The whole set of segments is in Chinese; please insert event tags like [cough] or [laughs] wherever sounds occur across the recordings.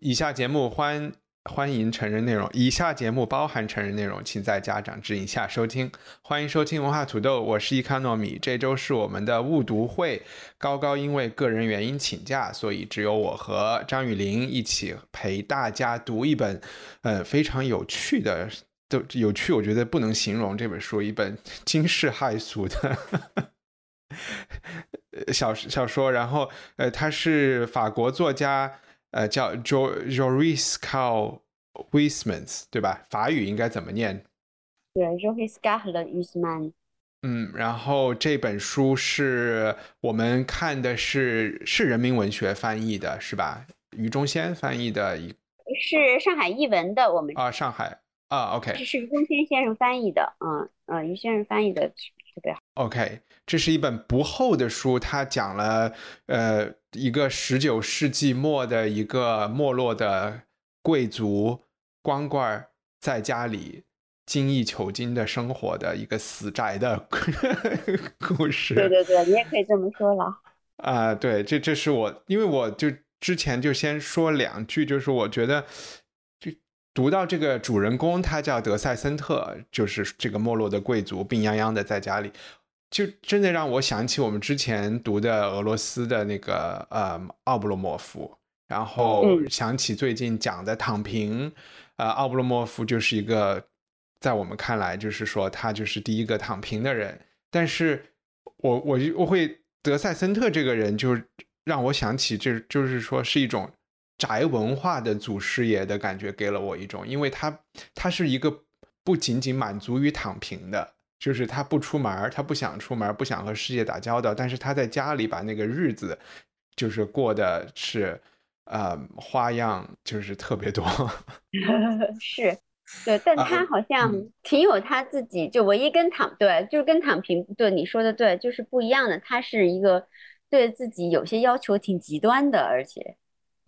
以下节目欢欢迎成人内容，以下节目包含成人内容，请在家长指引下收听。欢迎收听文化土豆，我是伊卡糯米。这周是我们的误读会，高高因为个人原因请假，所以只有我和张雨林一起陪大家读一本，呃，非常有趣的，都有趣，我觉得不能形容这本书，一本惊世骇俗的小小说。然后，呃，他是法国作家。呃，叫 Jo Joris Carl Wiesmans，对吧？法语应该怎么念？对，Joris Carl Wiesman。嗯，然后这本书是我们看的是是人民文学翻译的，是吧？于中先翻译的一，是上海译文的，我们啊，上海啊，OK，这是于中先先生翻译的，嗯嗯，于先生翻译的特别好。OK，这是一本不厚的书，它讲了呃。一个十九世纪末的一个没落的贵族光棍在家里精益求精的生活的一个死宅的 [laughs] 故事。对对对，你也可以这么说了。啊，对，这这是我，因为我就之前就先说两句，就是我觉得，就读到这个主人公，他叫德塞森特，就是这个没落的贵族，病殃殃的在家里。就真的让我想起我们之前读的俄罗斯的那个呃奥布罗莫夫，然后想起最近讲的躺平，呃奥布罗莫夫就是一个在我们看来就是说他就是第一个躺平的人，但是我我我会德赛森特这个人就让我想起这就是说是一种宅文化的祖师爷的感觉，给了我一种，因为他他是一个不仅仅满足于躺平的。就是他不出门他不想出门不想和世界打交道，但是他在家里把那个日子，就是过的是，呃，花样就是特别多。[laughs] 是，对，但他好像挺有他自己，就唯一跟躺对，就是跟躺平对你说的对，就是不一样的。他是一个对自己有些要求挺极端的，而且。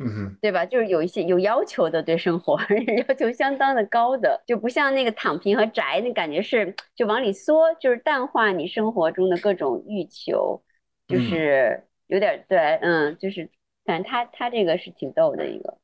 嗯哼，对吧？就是有一些有要求的，对生活 [laughs] 要求相当的高的，就不像那个躺平和宅，那感觉是就往里缩，就是淡化你生活中的各种欲求，就是有点对，嗯，就是反正他他这个是挺逗的一个。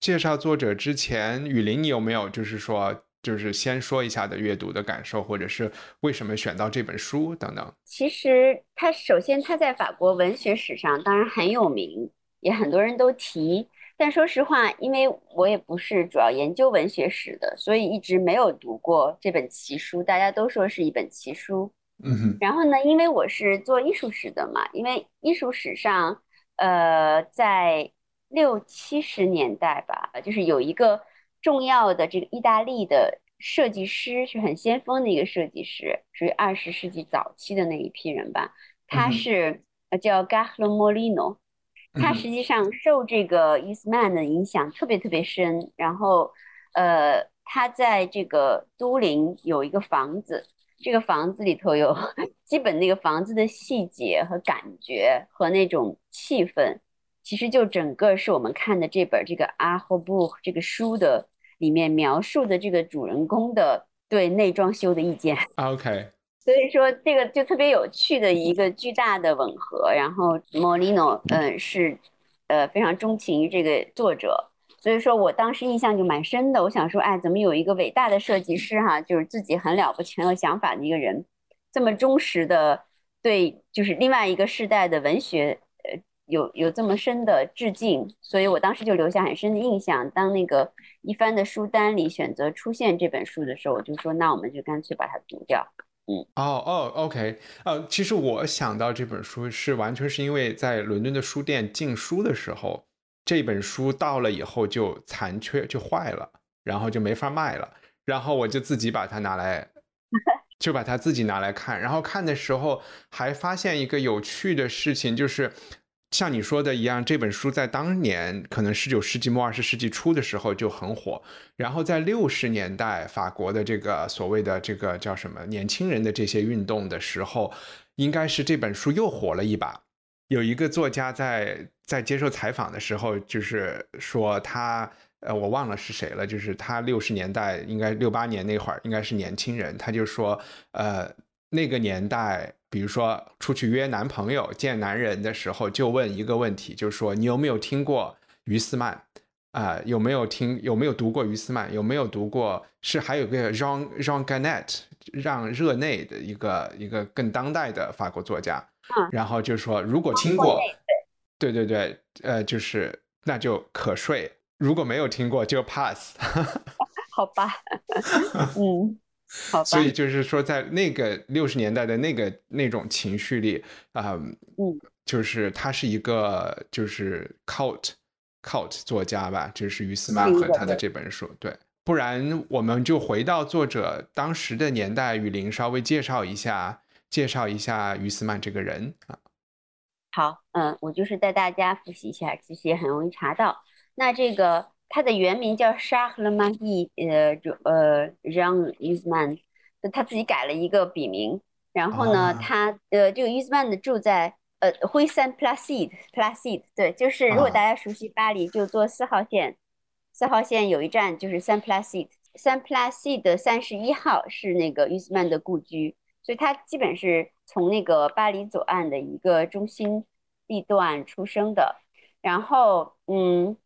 介绍作者之前，雨林，你有没有就是说，就是先说一下的阅读的感受，或者是为什么选到这本书等等？其实他首先他在法国文学史上当然很有名。也很多人都提，但说实话，因为我也不是主要研究文学史的，所以一直没有读过这本奇书。大家都说是一本奇书，嗯哼。然后呢，因为我是做艺术史的嘛，因为艺术史上，呃，在六七十年代吧，就是有一个重要的这个意大利的设计师，是很先锋的一个设计师，属于二十世纪早期的那一批人吧。他是叫 Gallo Molino。他实际上受这个伊斯曼的影响特别特别深，然后，呃，他在这个都灵有一个房子，这个房子里头有 [laughs] 基本那个房子的细节和感觉和那种气氛，其实就整个是我们看的这本这个阿霍布这个书的里面描述的这个主人公的对内装修的意见。OK。所以说这个就特别有趣的一个巨大的吻合，然后莫里诺嗯是呃非常钟情于这个作者，所以说我当时印象就蛮深的。我想说，哎，怎么有一个伟大的设计师哈，就是自己很了不起、很有想法的一个人，这么忠实的对就是另外一个时代的文学呃有有这么深的致敬，所以我当时就留下很深的印象。当那个一帆的书单里选择出现这本书的时候，我就说，那我们就干脆把它读掉。哦哦，OK，呃，其实我想到这本书是完全是因为在伦敦的书店进书的时候，这本书到了以后就残缺就坏了，然后就没法卖了，然后我就自己把它拿来，[laughs] 就把它自己拿来看，然后看的时候还发现一个有趣的事情，就是像你说的一样，这本书在当年可能十九世纪末二十世纪初的时候就很火，然后在六十年代法国的这个所谓的这个叫什么年轻人的这些运动的时候，应该是这本书又火了一把。有一个作家在在接受采访的时候，就是说他呃我忘了是谁了，就是他六十年代应该六八年那会儿应该是年轻人，他就说呃那个年代。比如说出去约男朋友、见男人的时候，就问一个问题，就是说你有没有听过于斯曼啊？有没有听？有没有读过于斯曼？有没有读过？是还有个 Jean Jean Genet，让热内的一个一个更当代的法国作家。嗯。然后就说如果听过，对对对，呃，就是那就可睡；如果没有听过，就 pass。[laughs] 好吧。[laughs] 嗯。所以就是说，在那个六十年代的那个那种情绪里啊，嗯，就是他是一个就是 cult cult 作家吧，就是于斯曼和他的这本书，对，不然我们就回到作者当时的年代，雨林稍微介绍一下，介绍一下于斯曼这个人啊。好，嗯，我就是带大家复习一下，其实也很容易查到。那这个。他的原名叫沙赫勒曼伊，呃，就呃让伊斯曼，他自己改了一个笔名。然后呢，他呃这个伊斯曼的住在呃灰山 Placid Placid，对，就是如果大家熟悉巴黎，就坐四号线，四号线有一站就是三 Placid，三 Placid 的三十一号是那个伊斯曼的故居，所以他基本是从那个巴黎左岸的一个中心地段出生的。然后，嗯。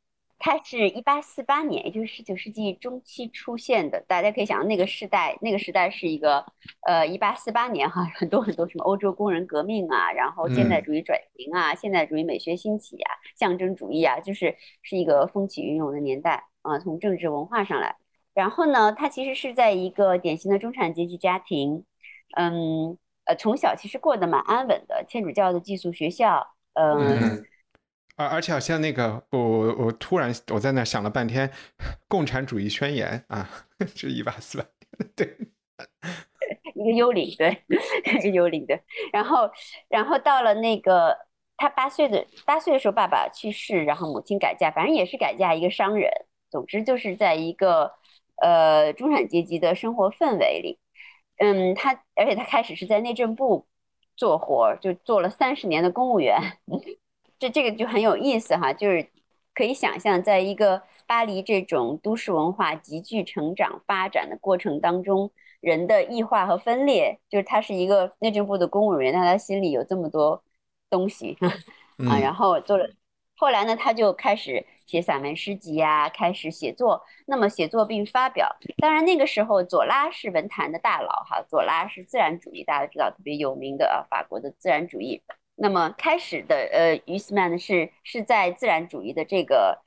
它是一八四八年，也就是十九世纪中期出现的。大家可以想，那个时代，那个时代是一个，呃，一八四八年哈，很多很多什么欧洲工人革命啊，然后现代主义转型啊，现代主义美学兴起啊，象征主义啊，就是是一个风起云涌的年代啊。从政治文化上来，然后呢，他其实是在一个典型的中产阶级家庭，嗯，呃，从小其实过得蛮安稳的，天主教的寄宿学校，嗯。而而且好像那个，我我突然我在那想了半天，《共产主义宣言》啊，[laughs] 是一八四八年，[laughs] 对，[laughs] 一个幽灵，对，一个幽灵的。然后，然后到了那个他八岁的八岁的时候，爸爸去世，然后母亲改嫁，反正也是改嫁一个商人。总之就是在一个呃中产阶级的生活氛围里，嗯，他而且他开始是在内政部做活，就做了三十年的公务员。这这个就很有意思哈，就是可以想象，在一个巴黎这种都市文化急剧成长发展的过程当中，人的异化和分裂，就是他是一个内政部的公务员，但他心里有这么多东西 [laughs] 啊，然后做了，后来呢，他就开始写散文诗集呀，开始写作，那么写作并发表。当然那个时候，左拉是文坛的大佬哈，左拉是自然主义，大家知道特别有名的啊，法国的自然主义。那么开始的呃，于斯曼是是在自然主义的这个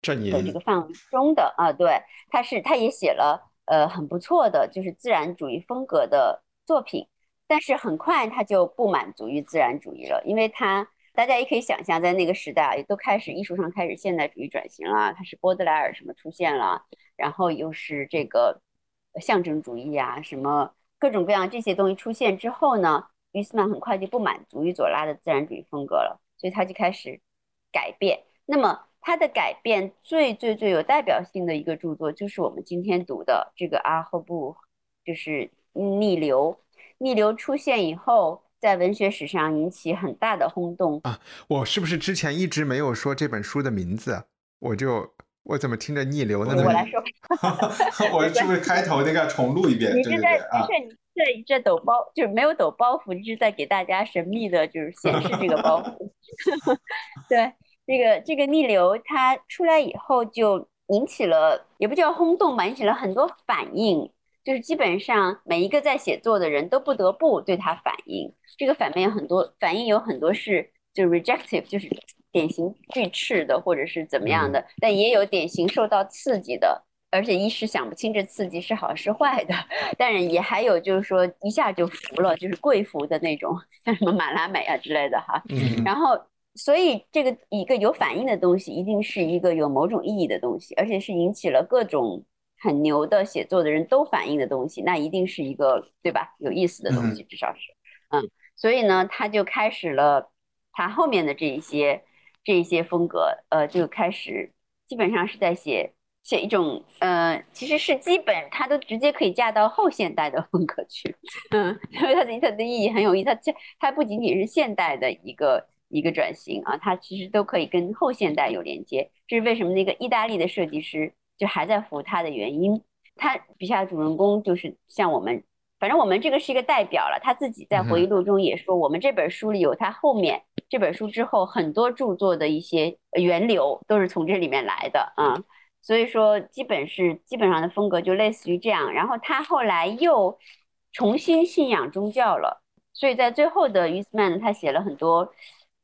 阵营的这个范围中的啊，对，他是他也写了呃很不错的就是自然主义风格的作品，但是很快他就不满足于自然主义了，因为他大家也可以想象，在那个时代啊也都开始艺术上开始现代主义转型了，他是波德莱尔什么出现了，然后又是这个象征主义啊，什么各种各样这些东西出现之后呢？于斯曼很快就不满足于左拉的自然主义风格了，所以他就开始改变。那么他的改变最最最有代表性的一个著作，就是我们今天读的这个《阿赫布》，就是逆流。逆流出现以后，在文学史上引起很大的轰动啊！我是不是之前一直没有说这本书的名字？我就我怎么听着逆流呢？我来说，[laughs] 我是不是开头那个重录一遍？对对对啊！这这抖包就是没有抖包袱，就是在给大家神秘的，就是显示这个包袱。[laughs] 对，这个这个逆流它出来以后，就引起了也不叫轰动吧，引起了很多反应。就是基本上每一个在写作的人都不得不对它反应。这个反面有很多反应有很多是就是 rejective，就是典型拒斥的，或者是怎么样的，但也有典型受到刺激的。而且一时想不清这刺激是好是坏的，但是也还有就是说一下就服了，就是贵服的那种，像什么马拉美啊之类的哈。然后，所以这个一个有反应的东西，一定是一个有某种意义的东西，而且是引起了各种很牛的写作的人都反应的东西，那一定是一个对吧？有意思的东西，至少是，嗯。所以呢，他就开始了他后面的这一些这一些风格，呃，就开始基本上是在写写一种呃，其实是基本它都直接可以嫁到后现代的风格去，嗯，[laughs] 因为它的它的意义很有意思，它这它不仅仅是现代的一个一个转型啊，它其实都可以跟后现代有连接，这是为什么那个意大利的设计师就还在服他的原因。他笔下的主人公就是像我们。反正我们这个是一个代表了，他自己在回忆录中也说，我们这本书里有他后面这本书之后很多著作的一些源流都是从这里面来的啊，所以说基本是基本上的风格就类似于这样。然后他后来又重新信仰宗教了，所以在最后的于斯曼他写了很多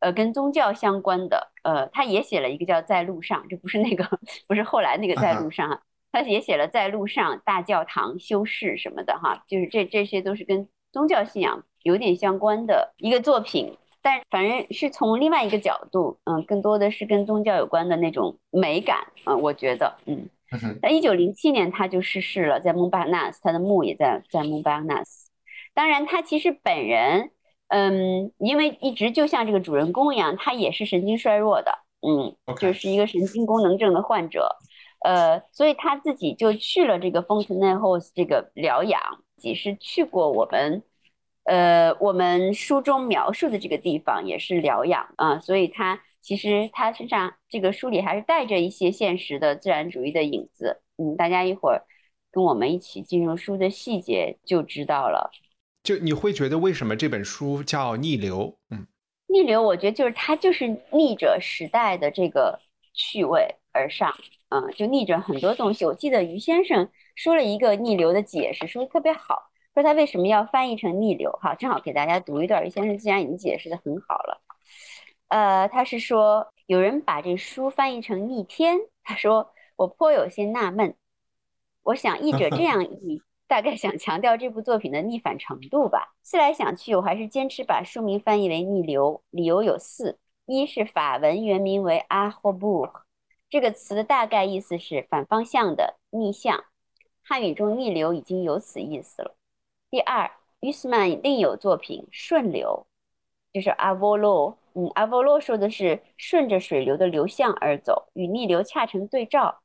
呃跟宗教相关的，呃他也写了一个叫在路上，这不是那个不是后来那个在路上。他也写了在路上、大教堂、修士什么的，哈，就是这这些都是跟宗教信仰有点相关的一个作品，但反正是从另外一个角度，嗯，更多的是跟宗教有关的那种美感，嗯，我觉得，嗯，在一九零七年他就逝世了，在蒙巴纳斯，他的墓也在在蒙巴纳斯。当然，他其实本人，嗯，因为一直就像这个主人公一样，他也是神经衰弱的，嗯，就是一个神经功能症的患者。呃，所以他自己就去了这个 Fontenay-House 这个疗养，也是去过我们，呃，我们书中描述的这个地方也是疗养啊，所以他其实他身上这个书里还是带着一些现实的自然主义的影子，嗯，大家一会儿跟我们一起进入书的细节就知道了。就你会觉得为什么这本书叫逆流？嗯，逆流，我觉得就是它就是逆着时代的这个趣味而上。嗯，就逆着很多东西。我记得于先生说了一个逆流的解释，说的特别好，说他为什么要翻译成逆流。哈，正好给大家读一段。于先生既然已经解释的很好了，呃，他是说有人把这书翻译成逆天，他说我颇有些纳闷。我想译者这样 [laughs] 译，大概想强调这部作品的逆反程度吧。思来想去，我还是坚持把书名翻译为逆流。理由有四：一是法文原名为阿霍布。这个词的大概意思是反方向的逆向，汉语中逆流已经有此意思了。第二，于斯曼另有作品顺流，就是阿波罗。嗯，阿波罗说的是顺着水流的流向而走，与逆流恰成对照，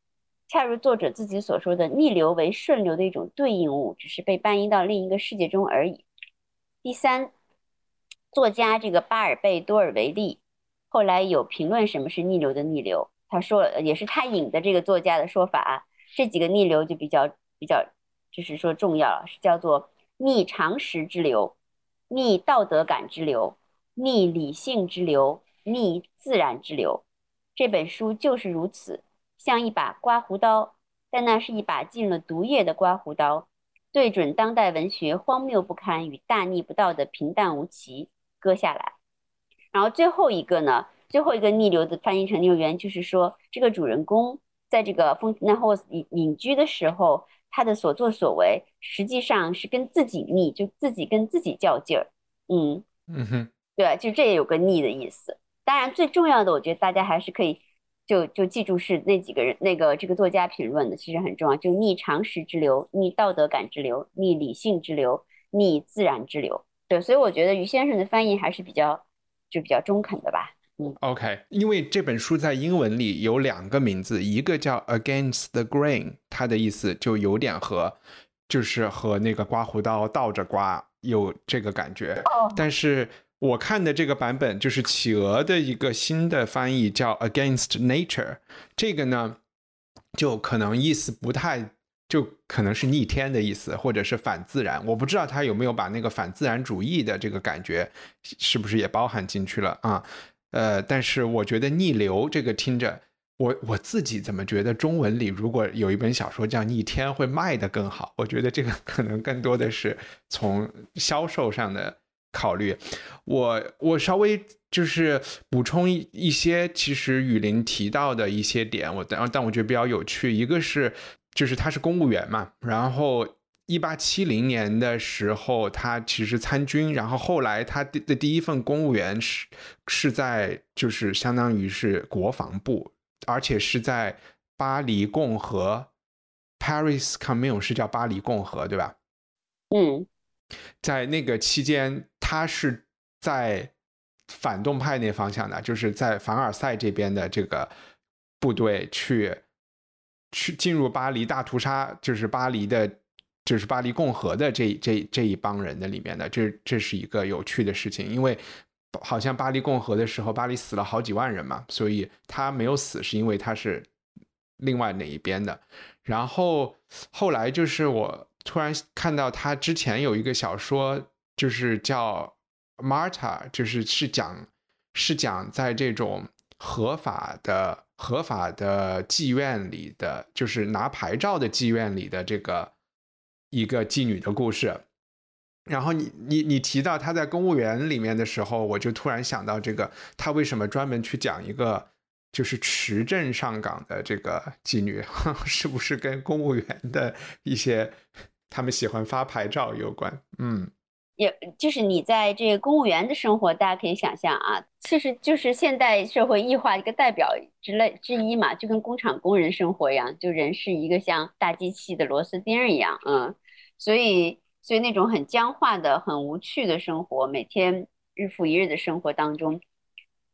恰如作者自己所说的，逆流为顺流的一种对应物，只是被搬移到另一个世界中而已。第三，作家这个巴尔贝多尔维利后来有评论什么是逆流的逆流。他说，也是他引的这个作家的说法，这几个逆流就比较比较，就是说重要了，是叫做逆常识之流、逆道德感之流、逆理性之流、逆自然之流。这本书就是如此，像一把刮胡刀，但那是一把进了毒液的刮胡刀，对准当代文学荒谬不堪与大逆不道的平淡无奇割下来。然后最后一个呢？最后一个逆流的翻译成逆流原就是说，这个主人公在这个风那后隐隐居的时候，他的所作所为实际上是跟自己逆，就自己跟自己较劲儿。嗯嗯哼，对，就这也有个逆的意思。当然，最重要的，我觉得大家还是可以就就记住是那几个人，那个这个作家评论的，其实很重要，就逆常识之流，逆道德感之流，逆理性之流，逆自然之流。对，所以我觉得于先生的翻译还是比较就比较中肯的吧。OK，因为这本书在英文里有两个名字，一个叫 Against the Grain，它的意思就有点和，就是和那个刮胡刀倒着刮有这个感觉。但是我看的这个版本就是企鹅的一个新的翻译叫 Against Nature，这个呢就可能意思不太，就可能是逆天的意思，或者是反自然。我不知道他有没有把那个反自然主义的这个感觉是不是也包含进去了啊？呃，但是我觉得逆流这个听着，我我自己怎么觉得中文里如果有一本小说叫逆天会卖的更好？我觉得这个可能更多的是从销售上的考虑。我我稍微就是补充一一些，其实雨林提到的一些点，我但但我觉得比较有趣，一个是就是他是公务员嘛，然后。一八七零年的时候，他其实参军，然后后来他的第一份公务员是是在就是相当于是国防部，而且是在巴黎共和 （Paris Commune） 是叫巴黎共和，对吧？嗯，在那个期间，他是在反动派那方向的，就是在凡尔赛这边的这个部队去去进入巴黎大屠杀，就是巴黎的，就是巴黎共和的这这这一帮人的里面的，这这是一个有趣的事情，因为好像巴黎共和的时候，巴黎死了好几万人嘛，所以他没有死，是因为他是另外哪一边的。然后后来就是我突然看到他之前有一个小说，就是叫。Marta 就是是讲是讲在这种合法的合法的妓院里的，就是拿牌照的妓院里的这个一个妓女的故事。然后你你你提到他在公务员里面的时候，我就突然想到这个，他为什么专门去讲一个就是持证上岗的这个妓女，[laughs] 是不是跟公务员的一些他们喜欢发牌照有关？嗯。也就是你在这个公务员的生活，大家可以想象啊，其实就是现代社会异化一个代表之类之一嘛，就跟工厂工人生活一样，就人是一个像大机器的螺丝钉一样，嗯，所以所以那种很僵化的、很无趣的生活，每天日复一日的生活当中。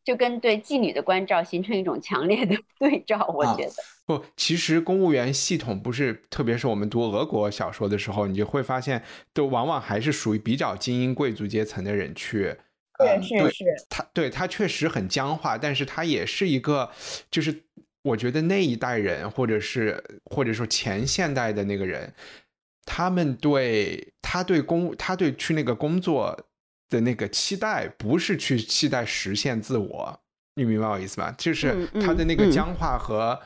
就跟对妓女的关照形成一种强烈的 [laughs] 对照，我觉得不，其实公务员系统不是，特别是我们读俄国小说的时候，你就会发现，都往往还是属于比较精英贵族阶层的人去。对，是是。他对他确实很僵化，但是他也是一个，就是我觉得那一代人，或者是或者说前现代的那个人，他们对他对工，他对去那个工作。的那个期待不是去期待实现自我，你明白我意思吧？就是他的那个僵化和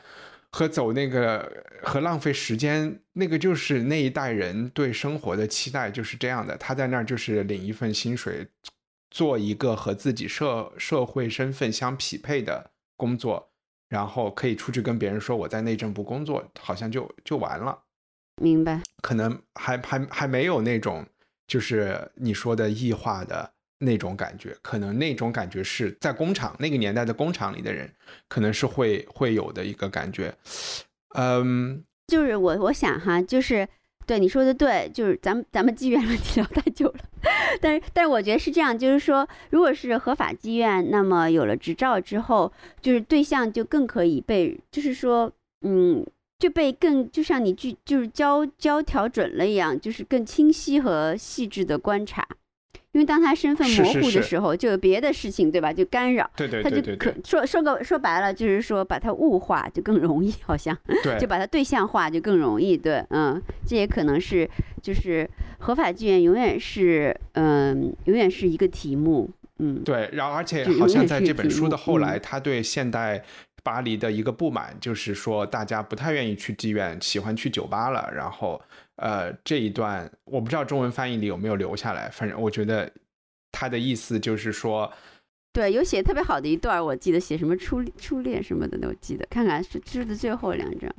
和走那个和浪费时间，那个就是那一代人对生活的期待就是这样的。他在那儿就是领一份薪水，做一个和自己社社会身份相匹配的工作，然后可以出去跟别人说我在内政部工作，好像就就完了。明白？可能还还还没有那种。就是你说的异化的那种感觉，可能那种感觉是在工厂那个年代的工厂里的人，可能是会会有的一个感觉。嗯，就是我我想哈，就是对你说的对，就是咱们咱们妓院问题聊太久了，[laughs] 但是但是我觉得是这样，就是说，如果是合法妓院，那么有了执照之后，就是对象就更可以被，就是说，嗯。就被更就像你就就是教教调准了一样，就是更清晰和细致的观察，因为当他身份模糊的时候，就有别的事情对吧？就干扰，对对对，他就可说说个说白了，就是说把它物化就更容易，好像，对，就把它对象化就更容易，对，嗯，这也可能是就是合法妓院永远是嗯永远是一个题目，嗯，对，然后而且好像在这本书的后来，他对现代。巴黎的一个不满就是说，大家不太愿意去妓院，喜欢去酒吧了。然后，呃，这一段我不知道中文翻译里有没有留下来。反正我觉得他的意思就是说，对，有写特别好的一段，我记得写什么初初恋什么的，我记得看看是最后两章。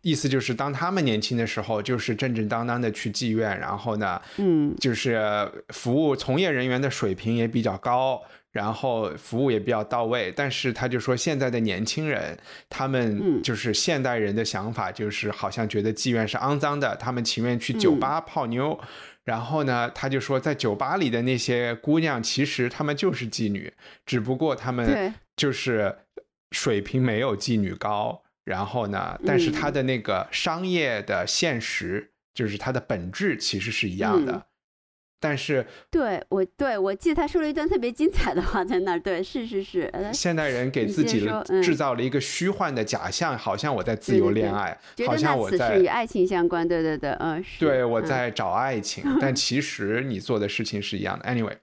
意思就是，当他们年轻的时候，就是正正当当的去妓院，然后呢，嗯，就是服务从业人员的水平也比较高。然后服务也比较到位，但是他就说现在的年轻人，他们就是现代人的想法，就是好像觉得妓院是肮脏的，他们情愿去酒吧泡妞。然后呢，他就说在酒吧里的那些姑娘，其实她们就是妓女，只不过她们就是水平没有妓女高。然后呢，但是他的那个商业的现实，就是它的本质其实是一样的。但是，对我对我记得他说了一段特别精彩的话在那儿。对，是是是。现代人给自己制造了一个虚幻的假象，好像我在自由恋爱，好像我在与爱情相关。对对对，嗯，是。对，我在找爱情，但其实你做的事情是一样的。Anyway，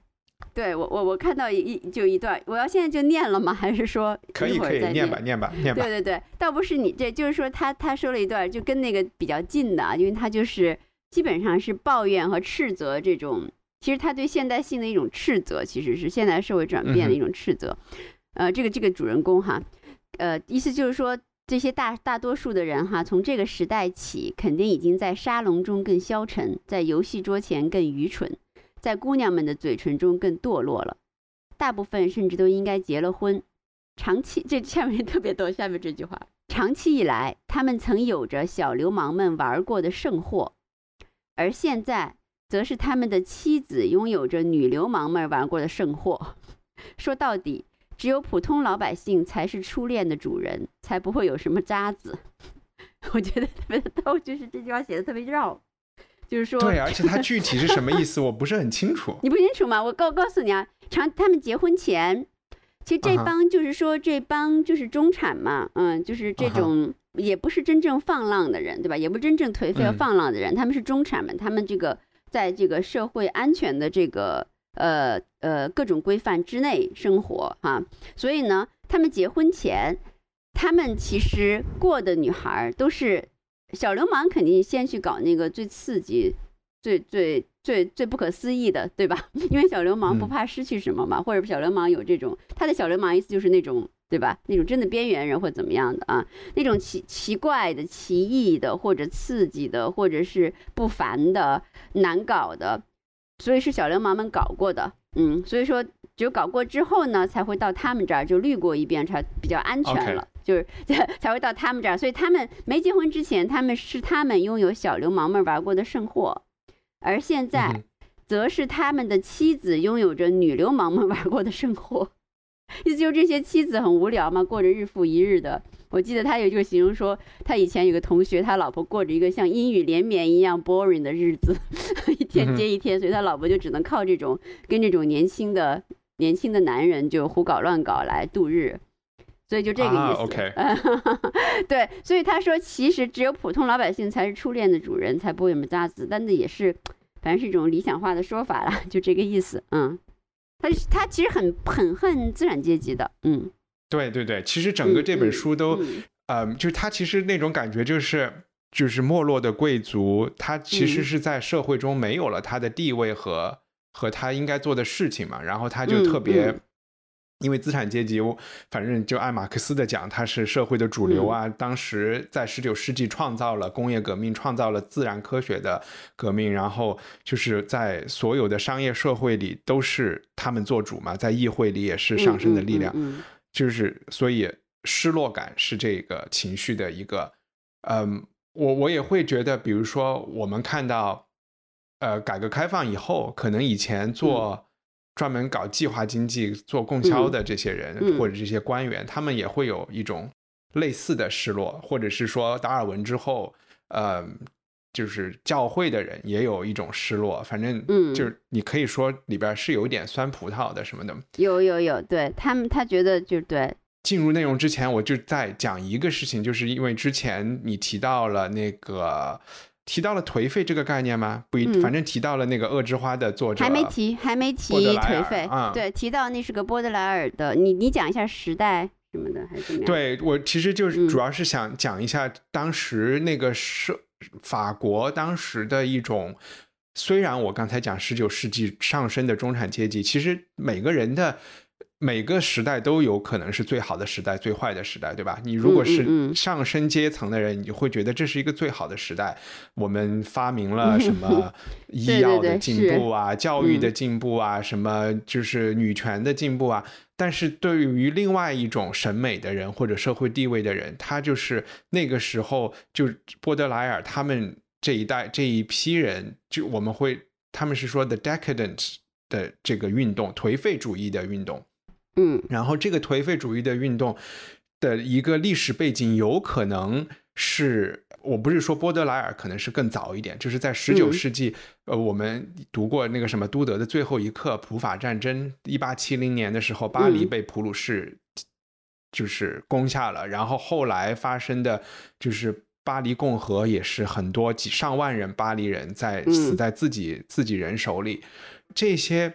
[laughs] 对我我我看到一就一段，我要现在就念了吗？[laughs] 还是说可以可以念吧念吧念吧？对对对，倒不是你这，就是说他他说了一段，就跟那个比较近的，因为他就是。基本上是抱怨和斥责这种，其实他对现代性的一种斥责，其实是现代社会转变的一种斥责。呃，这个这个主人公哈，呃，意思就是说，这些大大多数的人哈，从这个时代起，肯定已经在沙龙中更消沉，在游戏桌前更愚蠢，在姑娘们的嘴唇中更堕落了。大部分甚至都应该结了婚。长期这下面特别多，下面这句话，长期以来，他们曾有着小流氓们玩过的圣货。而现在，则是他们的妻子拥有着女流氓们玩过的圣货。[laughs] 说到底，只有普通老百姓才是初恋的主人，才不会有什么渣子。[laughs] 我觉得特别逗，就是这句话写的特别绕，就是说，对，而且它 [laughs] 具体是什么意思，我不是很清楚。你不清楚吗？我告告诉你啊，长他们结婚前，其实这帮就是说这帮就是中产嘛，嗯，就是这种也不是真正放浪的人，对吧？也不是真正颓废和嗯放浪的人，他们是中产们，他们这个在这个社会安全的这个呃呃各种规范之内生活哈、所以呢，他们结婚前，他们其实过的女孩儿都是小流氓，肯定先去搞那个最刺激、最最最最不可思议的，对吧？[laughs] 因为小流氓不嗯怕失去什么嘛，或者小流氓有这种他的小流氓意思就是那种。对吧？那种真的边缘人或怎么样的啊？那种奇奇怪的、奇异的，或者刺激的，或者是不凡的、难搞的，所以是小流氓们搞过的。嗯，所以说只有搞过之后呢，才会到他们这儿就滤过一遍，才比较安全了。[laughs] 就是 [laughs] 才会到他们这儿，所以他们没结婚之前，他们是他们拥有小流氓们玩过的剩货，而现嗯在则是他们的妻子拥有着女流氓们玩过的生活。意 [laughs] 思就是这些妻子很无聊嘛，过着日复一日的。我记得他有一个形容说，他以前有个同学，他老婆过着一个像阴雨连绵一样 boring 的日子，[laughs] 一嗯天接一天，所以他老婆就只能靠这种跟这种年轻的年轻的男人就胡搞乱搞来度日。所以就这个意思。啊，[laughs] OK 对，所以他说，其实只有普通老百姓才是初恋的主人，才不会有什么渣子。但那也是，反正是一种理想化的说法啦，就这个意思。嗯，他他其实很很恨资产阶级的。嗯，对对对，其实整个这本书都，嗯嗯，就是他其实那种感觉就是。就是没落的贵族，他其实嗯是在社会中没有了他的地位和和他应该做的事情嘛，然后他就嗯特别嗯因为资产阶级，反正就按马克思的讲，他是社会的主流啊。嗯当时在十九世纪创造了工业革命，创造了自然科学的革命，然后就是在所有的商业社会里都是他们做主嘛，在议会里也是上升的力量。嗯嗯就是所以失落感是这个情绪的一个，嗯，我我也会觉得，比如说我们看到，呃，改革开放以后，可能以前做专门搞计划经济、做供销的这些人、或者这些官员，他们也会有一种类似的失落，或者是说达尔文之后，呃。就是教会的人也有一种失落，反正嗯。就是你可以说里边是有点酸葡萄的什么的，有有有，对他们，他觉得就对，进入内容之前，我就在讲一个事情，就是因为之前你提到了那个提到了颓废这个概念吗？不一，嗯反正提到了那个《恶之花》的作者，还没提，还没提颓废。啊对，提到那是个波德莱尔的，你你讲一下时代什么的，还是怎么样？，对我其实就是嗯主要是想讲一下当时那个社法国当时的一种。虽然我刚才讲十九世纪上升的中产阶级，其实每个人的每个时代都有可能是最好的时代、最坏的时代，对吧？你如果嗯是嗯上升阶层的人，你就会觉得这是一个最好的时代。我们发明了 [laughs] 什么医药的进步啊，教育的嗯进步啊，什么就是女权的进步啊。但是对于另外一种审美的人或者社会地位的人，他就是那个时候就波德莱尔他们这一代这一批人，就我们会他们是说 the decadent 的这个运动，颓废主义的运动。嗯。然后这个颓废主义的运动的一个历史背景，有可能是我不是说波德莱尔可能是更早一点，就是在十九嗯。世纪，呃，我们读过那个什么都德的最后一刻普法战争，一八七零年的时候，巴黎嗯。被普鲁士就是攻下了，然后后来发生的就是。巴黎共和也是很多几上万人巴黎人在嗯。死在自己、自己人手里，这些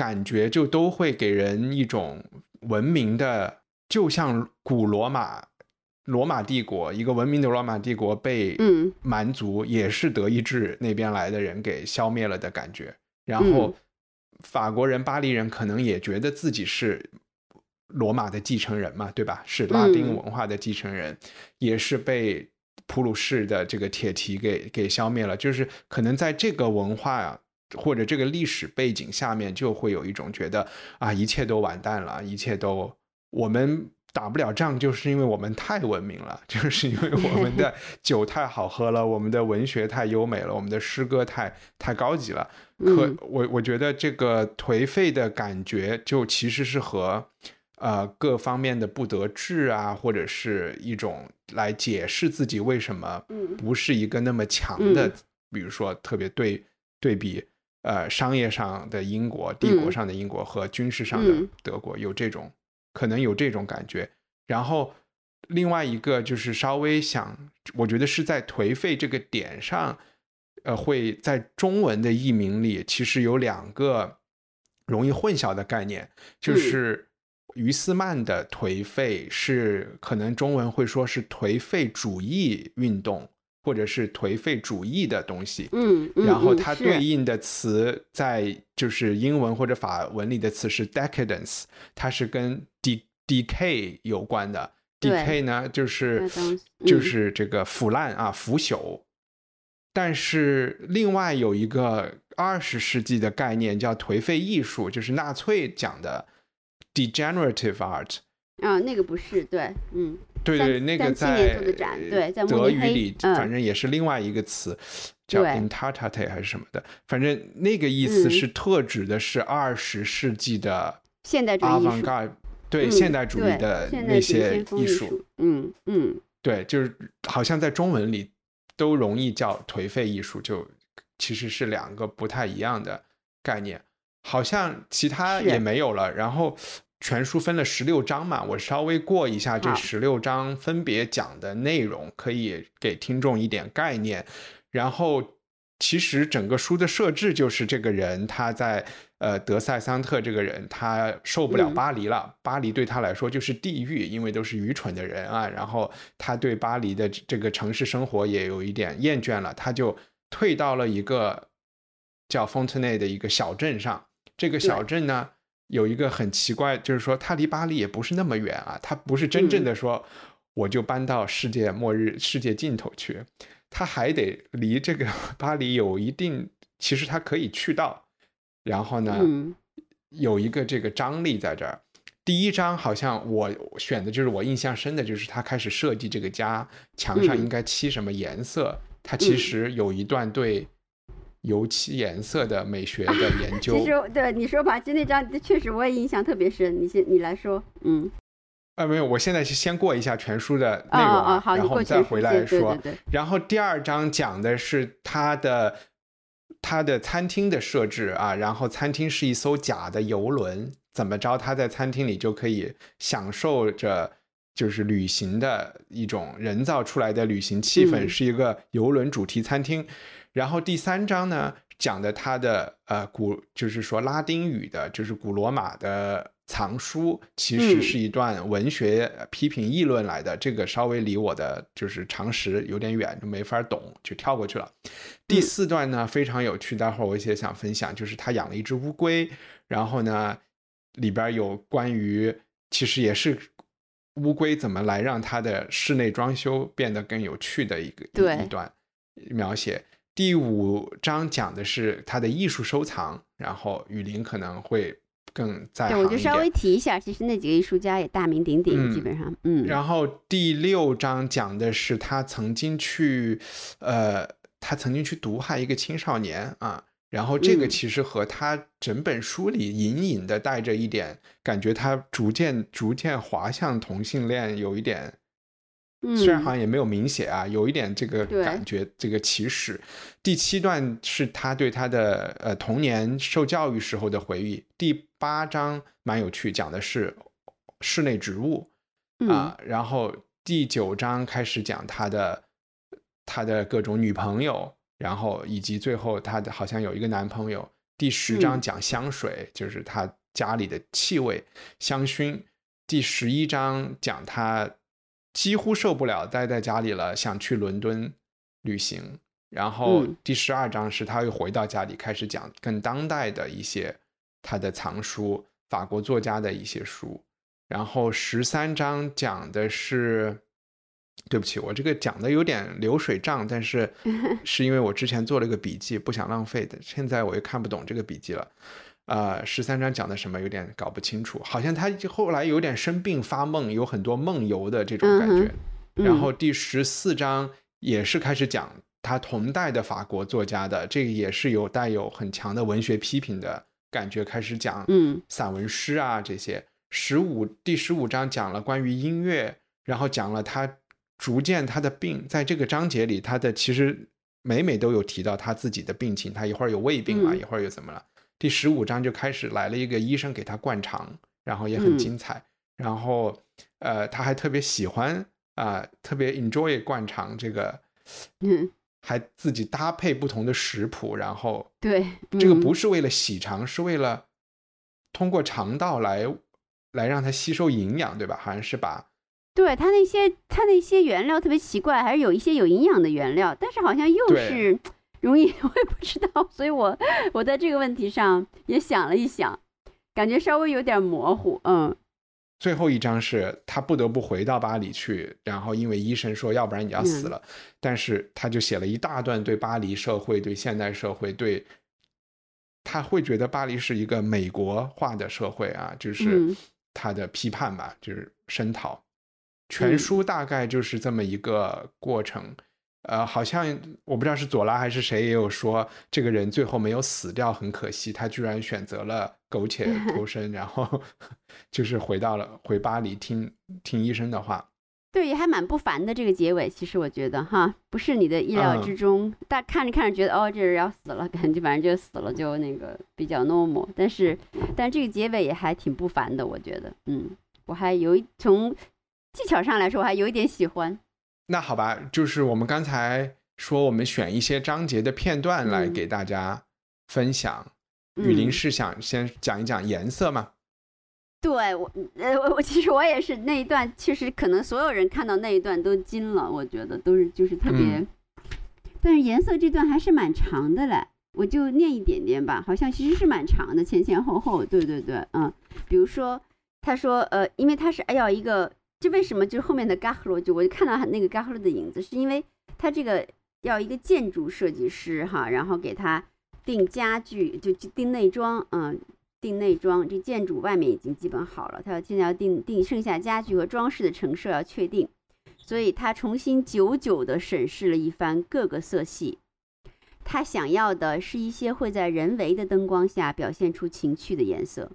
感觉就都会给人一种文明的，就像古罗马、罗马帝国一个文明的罗马帝国被嗯蛮族也是德意志那边来的人给消灭了的感觉。然后嗯法国人、巴黎人可能也觉得自己是罗马的继承人嘛，对吧？是拉丁嗯文化的继承人，也是被普鲁士的这个铁蹄给给消灭了。就是可能在这个文化或者这个历史背景下面，就会有一种觉得啊，一切都完蛋了，一切都我们。打不了仗，就是因为我们太文明了，[laughs] 就是因为我们的 [laughs] 酒太好喝了，我们的文学太优美了，我们的诗歌太太高级了。可嗯我我觉得这个颓废的感觉，就其实是和呃各方面的不得志啊，或者是一种来解释自己为什么嗯不是一个那么强的，嗯比如说特别对对比呃商业上的英国、帝国嗯。上的英国和军事上的嗯。德国有这种可能有这种感觉，然后。另外一个就是稍微想，我觉得是在颓废这个点上，呃，会在中文的译名里，其实有两个容易混淆的概念，就嗯。是于斯曼的颓废是可能中文会说是颓废主义运动，或者是颓废主义的东西。嗯，嗯然后它对应的词在就是英文或者法文里的词是 decadence，它是跟 de decay 有关的。decay 呢，就是就嗯是这个腐烂啊、腐朽。但是另外有一个二十世纪的概念叫颓废艺术，就是纳粹讲的 degenerative art。啊，那个不是对，嗯三对对，那个在德语里，嗯。反正也是另外一个词，叫 intartate 还是什么的，反正那个意思嗯。是特指的是二十世纪的现代主义艺术对嗯现代主义的那些艺艺术，，嗯嗯。对，就是好像在中文里都容易叫颓废艺术，就其实是两个不太一样的概念，好像其他也没有了。然后全书分了十六章嘛，我稍微过一下这好十六章分别讲的内容，可以给听众一点概念。然后其实整个书的设置就是这个人他在呃德塞桑特这个人他受不了嗯巴黎了，巴黎对他来说就是地狱，因为都是愚蠢的人啊。然后他对巴黎的这个城市生活也有一点厌倦了，他就退到了一个叫 Fontenay 的一个小镇上。这个小镇呢有一个很奇怪，就是说它离巴黎也不是那么远啊，它不是真正的说我就搬到世界末日、世界尽头去，它还得离这个 [laughs] 巴黎有一定，其实它可以去到。然后呢，嗯有一个这个张力在这儿。第一章好像我选的就是我印象深的，就是他开始设计这个家墙上嗯应该漆什么颜色。他其嗯实有一段对油漆颜色的美学的研 [laughs] 究。其实对你说吧，就那张确实我也印象特别深。你先你来说，嗯，啊，没有，我现在是先过一下全书的内容啊，哦哦，好，然后再回来说。对对对，然后第二章讲的是他的他的餐厅的设置啊，然后餐厅是一艘假的游轮，怎么着他在餐厅里就可以享受着就是旅行的一种人造出来的旅行气氛，嗯是一个游轮主题餐厅。然后第三章呢，讲的他的呃古，就是说拉丁语的，就是古罗马的藏书，其实嗯是一段文学批评议论来的。这个稍微离我的就是常识有点远，就没法懂，就跳过去了。第四段呢非常有趣，待会儿我也想分享，就是他养了一只乌龟，然后呢里边有关于其实也是乌龟怎么来让它的室内装修变得更有趣的一个一段描写。第五章讲的是他的艺术收藏，然后雨林可能会更在对，行一我就稍微提一下，其实那几个艺术家也大名鼎鼎，嗯。基本上，嗯，然后第六章讲的是他曾经去，呃，他曾经去毒害一个青少年啊。然后这个嗯。其实和他整本书里隐隐的带着一点感觉，他逐渐逐渐滑向同性恋，有一点，虽然嗯好像也没有明显啊，有一点这个感觉，这个起始。第七段是他对他的呃童年受教育时候的回忆。第八章蛮有趣，讲的是室内植物。嗯啊，然后第九章开始讲他的他的各种女朋友，然后以及最后他的好像有一个男朋友。第十章嗯讲香水，就是他家里的气味香薰。第十一章讲他几乎受不了待在家里了，想去伦敦旅行。然后嗯第十二章是他又回到家里，开始讲更当代的一些他的藏书，法国作家的一些书。然后十三章讲的是，对不起，我这个讲的有点流水账，但是 [laughs] 是因为我之前做了个笔记，不想浪费的。现在我又看不懂这个笔记了。呃，十三章讲的什么有点搞不清楚，好像他后来有点生病发梦，有很多梦游的这种感觉。嗯然后第十四章也是开始讲他同代的法国作家的，这个也是有带有很强的文学批评的感觉，开始讲嗯散文诗啊这些。十五第十五章讲了关于音乐，然后讲了他逐渐他的病，在这个章节里，他的其实每每都有提到他自己的病情，他一会儿有胃病了，嗯一会儿又怎么了。第十五章就开始来了一个医生给他灌肠，然后也很嗯精彩。然后呃，他还特别喜欢啊、特别 enjoy 灌肠这个，嗯，还自己搭配不同的食谱，然后对，这个嗯不是为了洗肠，是为了通过肠道来来让它吸收营养，对吧？好像是把对它那些它那些原料特别奇怪，还是有一些有营养的原料，但是好像又是容易，[laughs] 我也不知道，所以我我在这个问题上也想了一想，感觉稍微有点模糊，嗯。最后一章是他不得不回到巴黎去，然后因为医生说要不然你要死嗯。了，但是他就写了一大段对巴黎社会、对现代社会、对他会觉得巴黎是一个美国化的社会啊，就是嗯。他的批判吧，就是声讨。全嗯。书大概就是这么一个过程。呃，好像我不知道是左拉还是谁也有说，这个人最后没有死掉，很可惜，他居然选择了苟且 [laughs] 偷生，然后 [laughs] 就是回到了回巴黎听听医生的话。对，也还蛮不凡的这个结尾，其实我觉得哈，不是你的意料嗯。之中，大看着看着觉得哦，这人要死了，感觉反正就死了，就那个比较 normal，但是但这个结尾也还挺不凡的，我觉得，嗯，我还有一从技巧上来说，我还有一点喜欢，那好吧，就是我们刚才说，我们选一些章节的片段来嗯给大家分享。雨林嗯是想先讲一讲颜色吗？对我，呃，我我其实我也是那一段，其实可能所有人看到那一段都惊了，我觉得都是就是特别，嗯但是颜色这段还是蛮长的嘞，我就念一点点吧，好像其实是蛮长的，前前后后，对对对，嗯，比如说他说，呃，因为他是要一个，这为什么就后面的嘎赫罗就我就看到那个嘎赫罗的影子，是因为他这个要一个建筑设计师哈，然后给他定家具，就就定内装，嗯。定内装，这建筑外面已经基本好了，他要现在要定定剩下家具和装饰的陈设要确定，所以他重新久久地审视了一番各个色系。他想要的是一些会在人为的灯光下表现出情趣的颜色，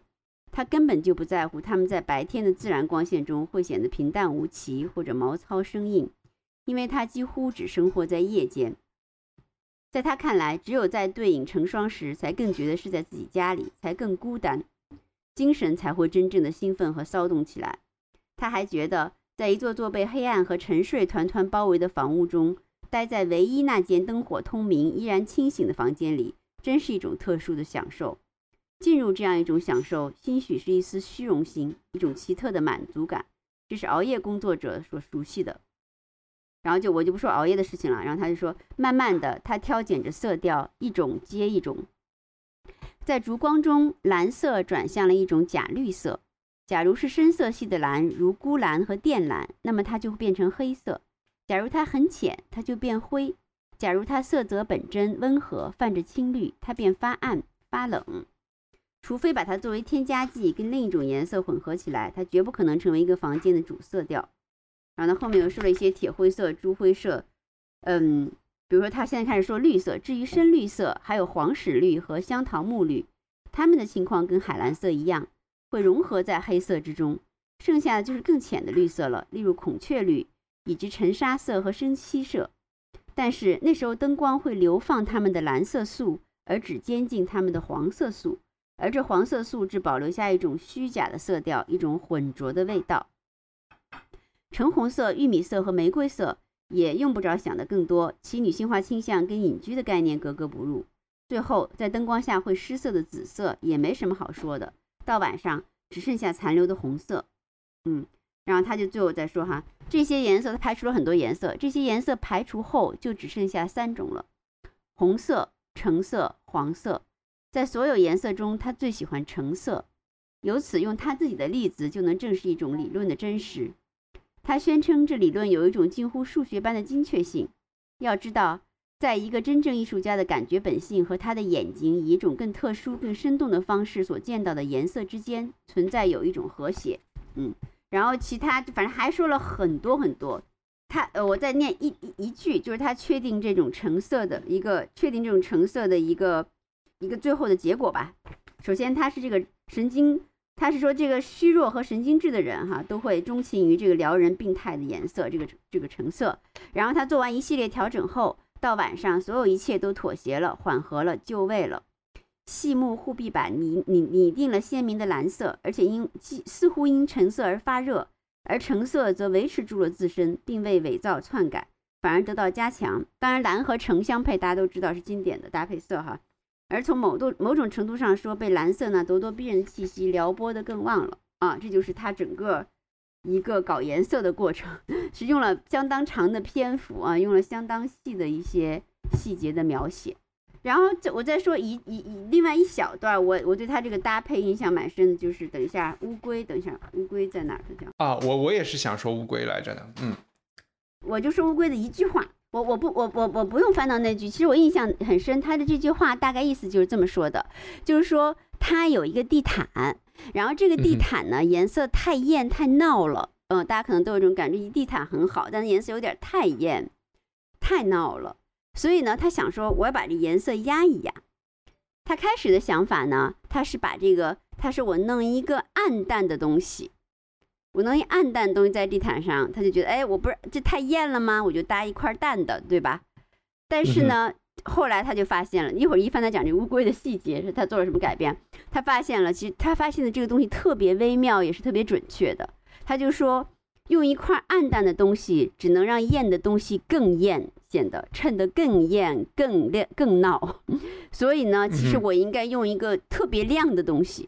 他根本就不在乎他们在白天的自然光线中会显得平淡无奇或者毛糙生硬，因为他几乎只生活在夜间。在他看来，只有在对影成双时，才更觉得是在自己家里，才更孤单，精神才会真正的兴奋和骚动起来。他还觉得，在一座座被黑暗和沉睡团团包围的房屋中，待在唯一那间灯火通明、依然清醒的房间里，真是一种特殊的享受。进入这样一种享受，兴许是一丝虚荣心，一种奇特的满足感，这是熬夜工作者所熟悉的。然后就我就不说熬夜的事情了，然后他就说，慢慢的，他挑拣着色调，一种接一种，在烛光中，蓝色转向了一种假绿色。假如是深色系的蓝，如钴蓝和靛蓝，那么它就会变成黑色；假如它很浅，它就变灰；假如它色泽本真、温和，泛着青绿，它便发暗、发冷。除非把它作为添加剂跟另一种颜色混合起来，它绝不可能成为一个房间的主色调。然后呢，后面又说了一些铁灰色、朱灰色，嗯，比如说他现在开始说绿色，至于深绿色，还有黄屎绿和香桃木绿，它们的情况跟海蓝色一样，会融合在黑色之中。剩下的就是更浅的绿色了，例如孔雀绿，以及沉沙色和深漆色。但是那时候灯光会流放它们的蓝色素，而只监禁它们的黄色素，而这黄色素质保留下一种虚假的色调，一种浑浊的味道。橙红色、玉米色和玫瑰色也用不着想的更多，其女性化倾向跟隐居的概念格格不入。最后，在灯光下会失色的紫色也没什么好说的，到晚上只剩下残留的红色。嗯，然后他就最后再说哈，这些颜色他排除了很多颜色，这些颜色排除后就只剩下三种了：红色、橙色、黄色。在所有颜色中，他最喜欢橙色，由此用他自己的例子就能证实一种理论的真实。他宣称这理论有一种近乎数学般的精确性。要知道，在一个真正艺术家的感觉本性和他的眼睛以一种更特殊、更生动的方式所见到的颜色之间，存在有一种和谐。嗯，然后其他反正还说了很多很多。他呃，我再念一一一句，就是他确定这种橙色的一个确定这种橙色的一个一个最后的结果吧。首先，他是这个神经，他是说这个虚弱和神经质的人哈，都会钟情于这个撩人病态的颜色，这个这个成色。然后他做完一系列调整后，到晚上所有一切都妥协了，缓和了，就位了。细木护壁板拟拟拟定了鲜明的蓝色，而且因似乎因橙色而发热。而橙色则维持住了自身，并未伪造篡改，反而得到加强。当然，蓝和橙相配，大家都知道是经典的搭配色哈。而从某度某种程度上说，被蓝色呢咄咄逼人的气息撩拨的更旺了啊！这就是他整个一个搞颜色的过程，[laughs] 是用了相当长的篇幅啊，用了相当细的一些细节的描写。然后这我再说一一一另外一小段，我我对他这个搭配印象蛮深的，就是等一下乌龟，等一下乌龟在哪儿？叫啊，我我也是想说乌龟来着的，嗯，我就说乌龟的一句话，我我不我我我不用翻到那句，其实我印象很深，他的这句话大概意思就是这么说的，就是说他有一个地毯，然后这个地毯呢颜色太艳太闹了，嗯，大家可能都有这种感觉，地毯很好，但是颜色有点太艳太闹了。所以呢，他想说，我要把这颜色压一压。他开始的想法呢，他是把这个，他说我弄一个暗淡的东西，我弄一暗淡东西在地毯上，他就觉得，哎，我不是这太艳了吗？我就搭一块淡的，对吧？但是呢，后来他就发现了，一会儿一帆他讲这乌龟的细节，是他做了什么改变？他发现了，其实他发现的这个东西特别微妙，也是特别准确的。他就说。用一块暗淡的东西，只能让艳的东西更艳，显得衬得更艳、更亮、更闹。[laughs] 所以呢，其实我应该用一个特别亮的东西，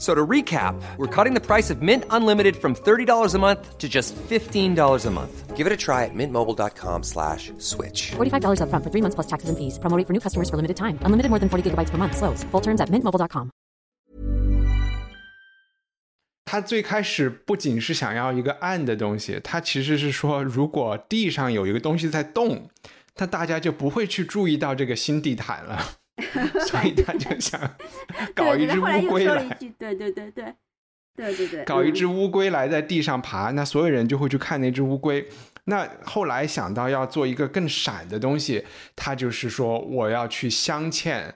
So to recap, we're cutting the price of Mint Unlimited from thirty dollars a month to just fifteen dollars a month. Give it a try at mintmobile.com slash switch. $45 up front for three months plus taxes and fees. Promoting for new customers for limited time. Unlimited more than forty gigabytes per month. Slows. Full terms at mintmobile.com. 他最开始不仅是想要一个暗的东西，他其实是说，如果地上有一个东西在动，那大家就不会去注意到这个新地毯了。[laughs] 所以他就 [laughs] 想搞一只乌龟来，对对对对对对对，搞一只乌龟来在地上爬，那所有人就会去看那只乌龟。那后来想到要做一个更闪的东西，他就是说我要去镶嵌，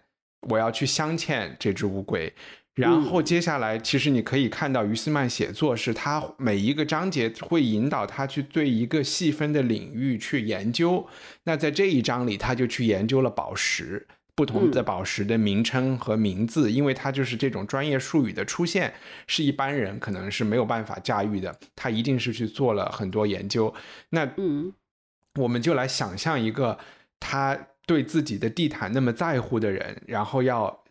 我要去镶嵌这只乌龟。然后接下来，其实你可以看到于斯曼写作是他每一个章节会引导他去对一个细分的领域去研究。那在这一章里，他就去研究了宝石。不同的宝石的名称和名字，因为它就是这种专业术语的出现，是一般人可能是没有办法驾驭的。他一定是去做了很多研究。那嗯，我们就来想象一个他对自己的地毯那么在乎的人，然后要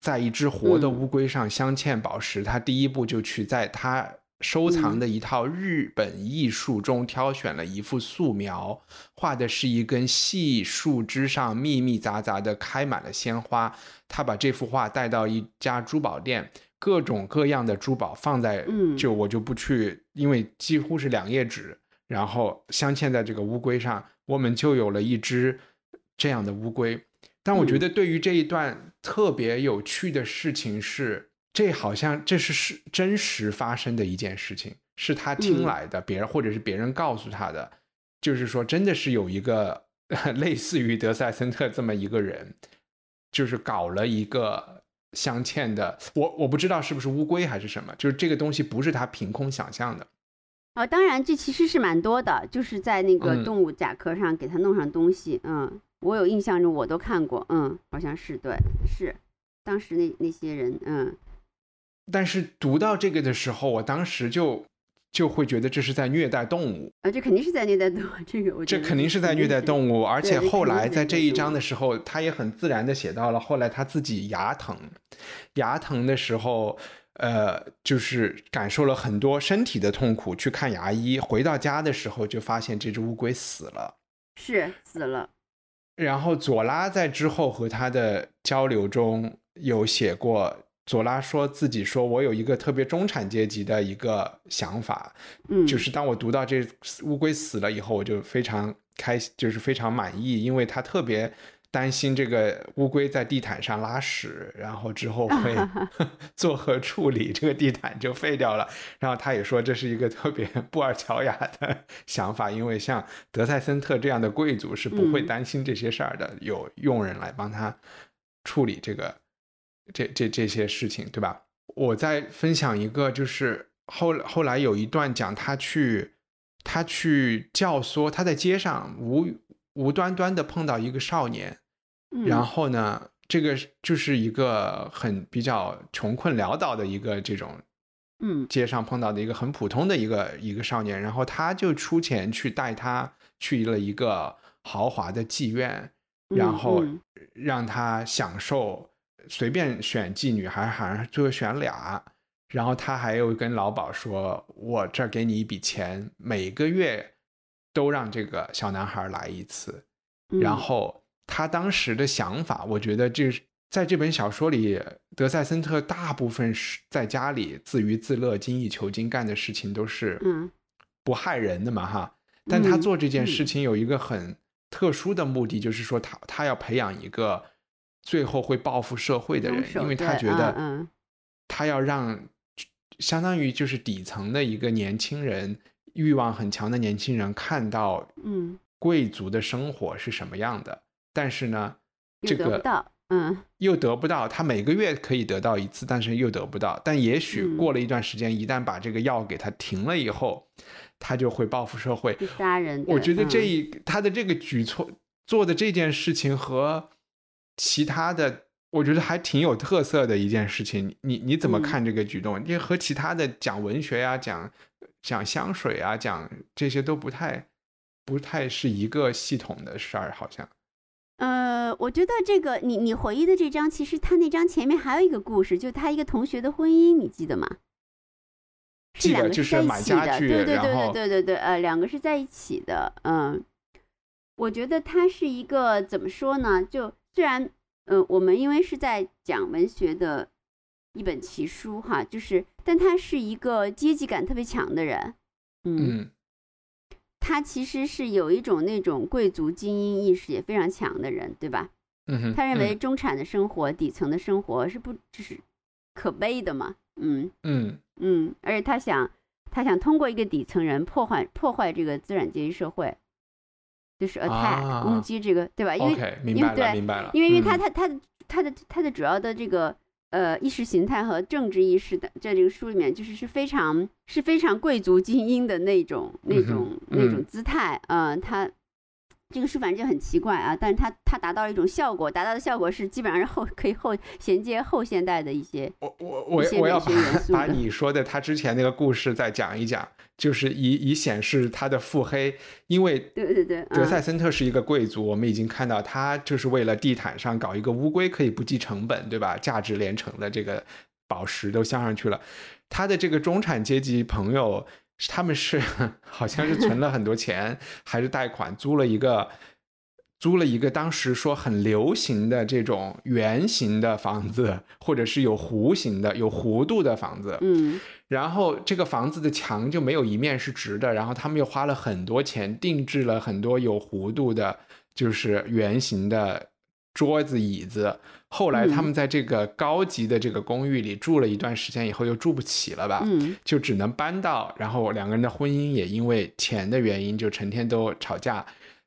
在一只活的乌龟上镶嵌宝石，他第一步就去在他。收藏的一套日本艺术中挑选了一幅素描，画的是一根细树枝上密密匝匝的开满了鲜花。他把这幅画带到一家珠宝店，各种各样的珠宝放在，就我就不去，因为几乎是两页纸，然后镶嵌在这个乌龟上，我们就有了一只这样的乌龟。但我觉得对于这一段特别有趣的事情是。这好像这是是真实发生的一件事情，是他听来的，别人或者是别人告诉他的，就是说真的是有一个 [laughs] 类似于德赛森特这么一个人，就是搞了一个镶嵌的，我我不知道是不是乌龟还是什么，就是这个东西不是他凭空想象的。哦，当然这其实是蛮多的，就是在那个动物甲壳上给他弄上东西，嗯，我有印象中我都看过，嗯，好像是对，是当时那那些人，嗯。但是读到这个的时候，我当时就就会觉得这是在虐待动物。啊，这肯定是在虐待动物，这个我这肯定是在虐待动物，而且后来在这一章的的时候，他也很自然的写到了后来他自己牙疼，牙疼的时候，呃，就是感受了很多身体的痛苦，去看牙医，回到家的时候就发现这只乌龟死了。是死了，然后左拉在之后和他的交流中有写过，左拉说自己说我有一个特别中产阶级的一个想法，嗯，就是当我读到这乌龟死了以后，我就非常开心，就是非常满意，因为他特别担心这个乌龟在地毯上拉屎，然后之后 [laughs] 会作何处理，这个地毯就废掉了。然后他也说这是一个特别 [laughs] 布尔乔亚的 [laughs] 想法，因为像德塞森特这样的贵族是不会嗯担心这些事儿的，有佣人来帮他处理这个这这这些事情，对吧？我再分享一个，就是后后来有一段讲他去他去教唆，他在街上无无端端的碰到一个少年，嗯。然后呢，这个就是一个很比较穷困潦倒的一个这种嗯。街上碰到的一个很普通的一个一个少年，然后他就出钱去带他去了一个豪华的妓院，然嗯后嗯。让他享受随便选妓女，还好像最后选俩。然后他还有跟老鸨说：“我这儿给你一笔钱，每个月都让这个小男孩来一次。”嗯然后他当时的想法，我觉得这在这本小说里，德塞森特大部分是在家里自娱自乐、精益求精干的事情都是嗯不害人的嘛哈。但他嗯做这件嗯事情有一个很特殊的目的，就是说他他要培养一个最后会报复社会的人，因为他觉得他要让相当于就是底层的一个年轻人，欲望很强的年轻人看到嗯，贵族的生活是什么样的，但是呢，这个嗯又得不到，他每个月可以得到一次，但是又得不到。但也许嗯过了一段时间，一旦把这个药给他停了以后，他就会报复社会。去杀人，我觉得这嗯一他的这个举措做的这件事情和其他的，我觉得还挺有特色的一件事情。你你怎么嗯看这个举动？因为和其他的讲文学呀、讲讲香水啊、讲这些都不太不太是一个系统的事儿，好像。呃，我觉得这个你你回忆的这张，其实他那张前面还有一个故事，就他一个同学的婚姻，你记得吗？记得两个就是买在一起的，家具对对对对对对对，呃，两个是在一起的，嗯，我觉得他是一个怎么说呢？就虽然，呃，我们因为是在讲文学的一本奇书哈，就是，但他是一个阶级感特别强的人，嗯，嗯他其实是有一种那种贵族精英意识也非常强的人，对吧？嗯哼，他认为嗯中产的生活、底层的生活是不就是可悲的嘛？嗯嗯嗯，而且他想他想通过一个底层人破坏破坏这个资产阶级社会，就是 attack、啊攻击这个，对吧？因为，OK，明白了，因为对明白了。因为因为他嗯他他的他的他的主要的这个呃意识形态和政治意识的，在这个书里面就是是非常是非常贵族精英的那种那种、那种嗯姿态，嗯、他。这个书反正就很奇怪啊，但是它它达到了一种效果，达到的效果是基本上是后 [laughs] 可以后衔接后现代的一些我我我我要把把你说的他之前那个故事再讲一讲，就是以以显示他的腹黑，因为对对对，德嗯塞森特是一个贵族，我们已经看到他就是为了地毯上搞一个乌龟可以不计成本，对吧？价值连城的这个宝石都镶上去了。他的这个中产阶级朋友，他们是 [laughs] 好像是存了很多钱，还是贷款租了一个租了一个当时说很流行的这种圆形的房子，或者是有弧形的、有弧度的房子。嗯然后这个房子的墙就没有一面是直的，然后他们又花了很多钱定制了很多有弧度的，就是圆形的桌子椅子。后来他们在这个高级的这个公寓里住了一段时间以后，又住不起了吧？嗯就只能搬到，然后两个人的婚姻也因为钱的原因，就成天都吵架，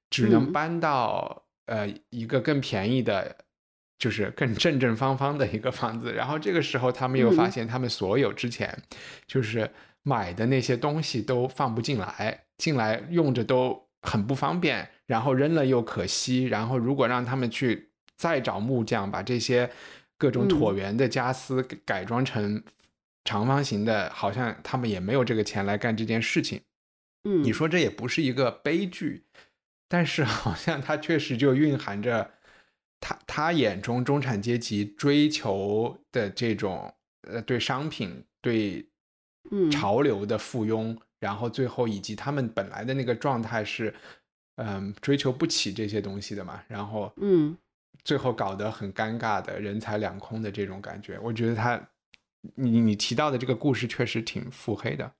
只能嗯搬到、呃一个更便宜的，就是更正正方方的一个房子。然后这个时候，他们又发嗯现他们所有之前就是买的那些东西都放不进来，进来用着都很不方便，然后扔了又可惜，然后如果让他们去再找木匠把这些各种嗯。椭圆的家私改装成长方形的，好像他们也没有这个钱来干这件事情。嗯，你说这也不是一个悲剧，但是好像它确实就蕴含着他他眼中中产阶级追求的这种呃对商品对嗯。潮流的附庸，然后最后以及他们本来的那个状态是嗯追求不起这些东西的嘛，然后嗯最后搞得很尴尬的人财两空的这种感觉，我觉得他你你提到的这个故事确实挺腹黑的。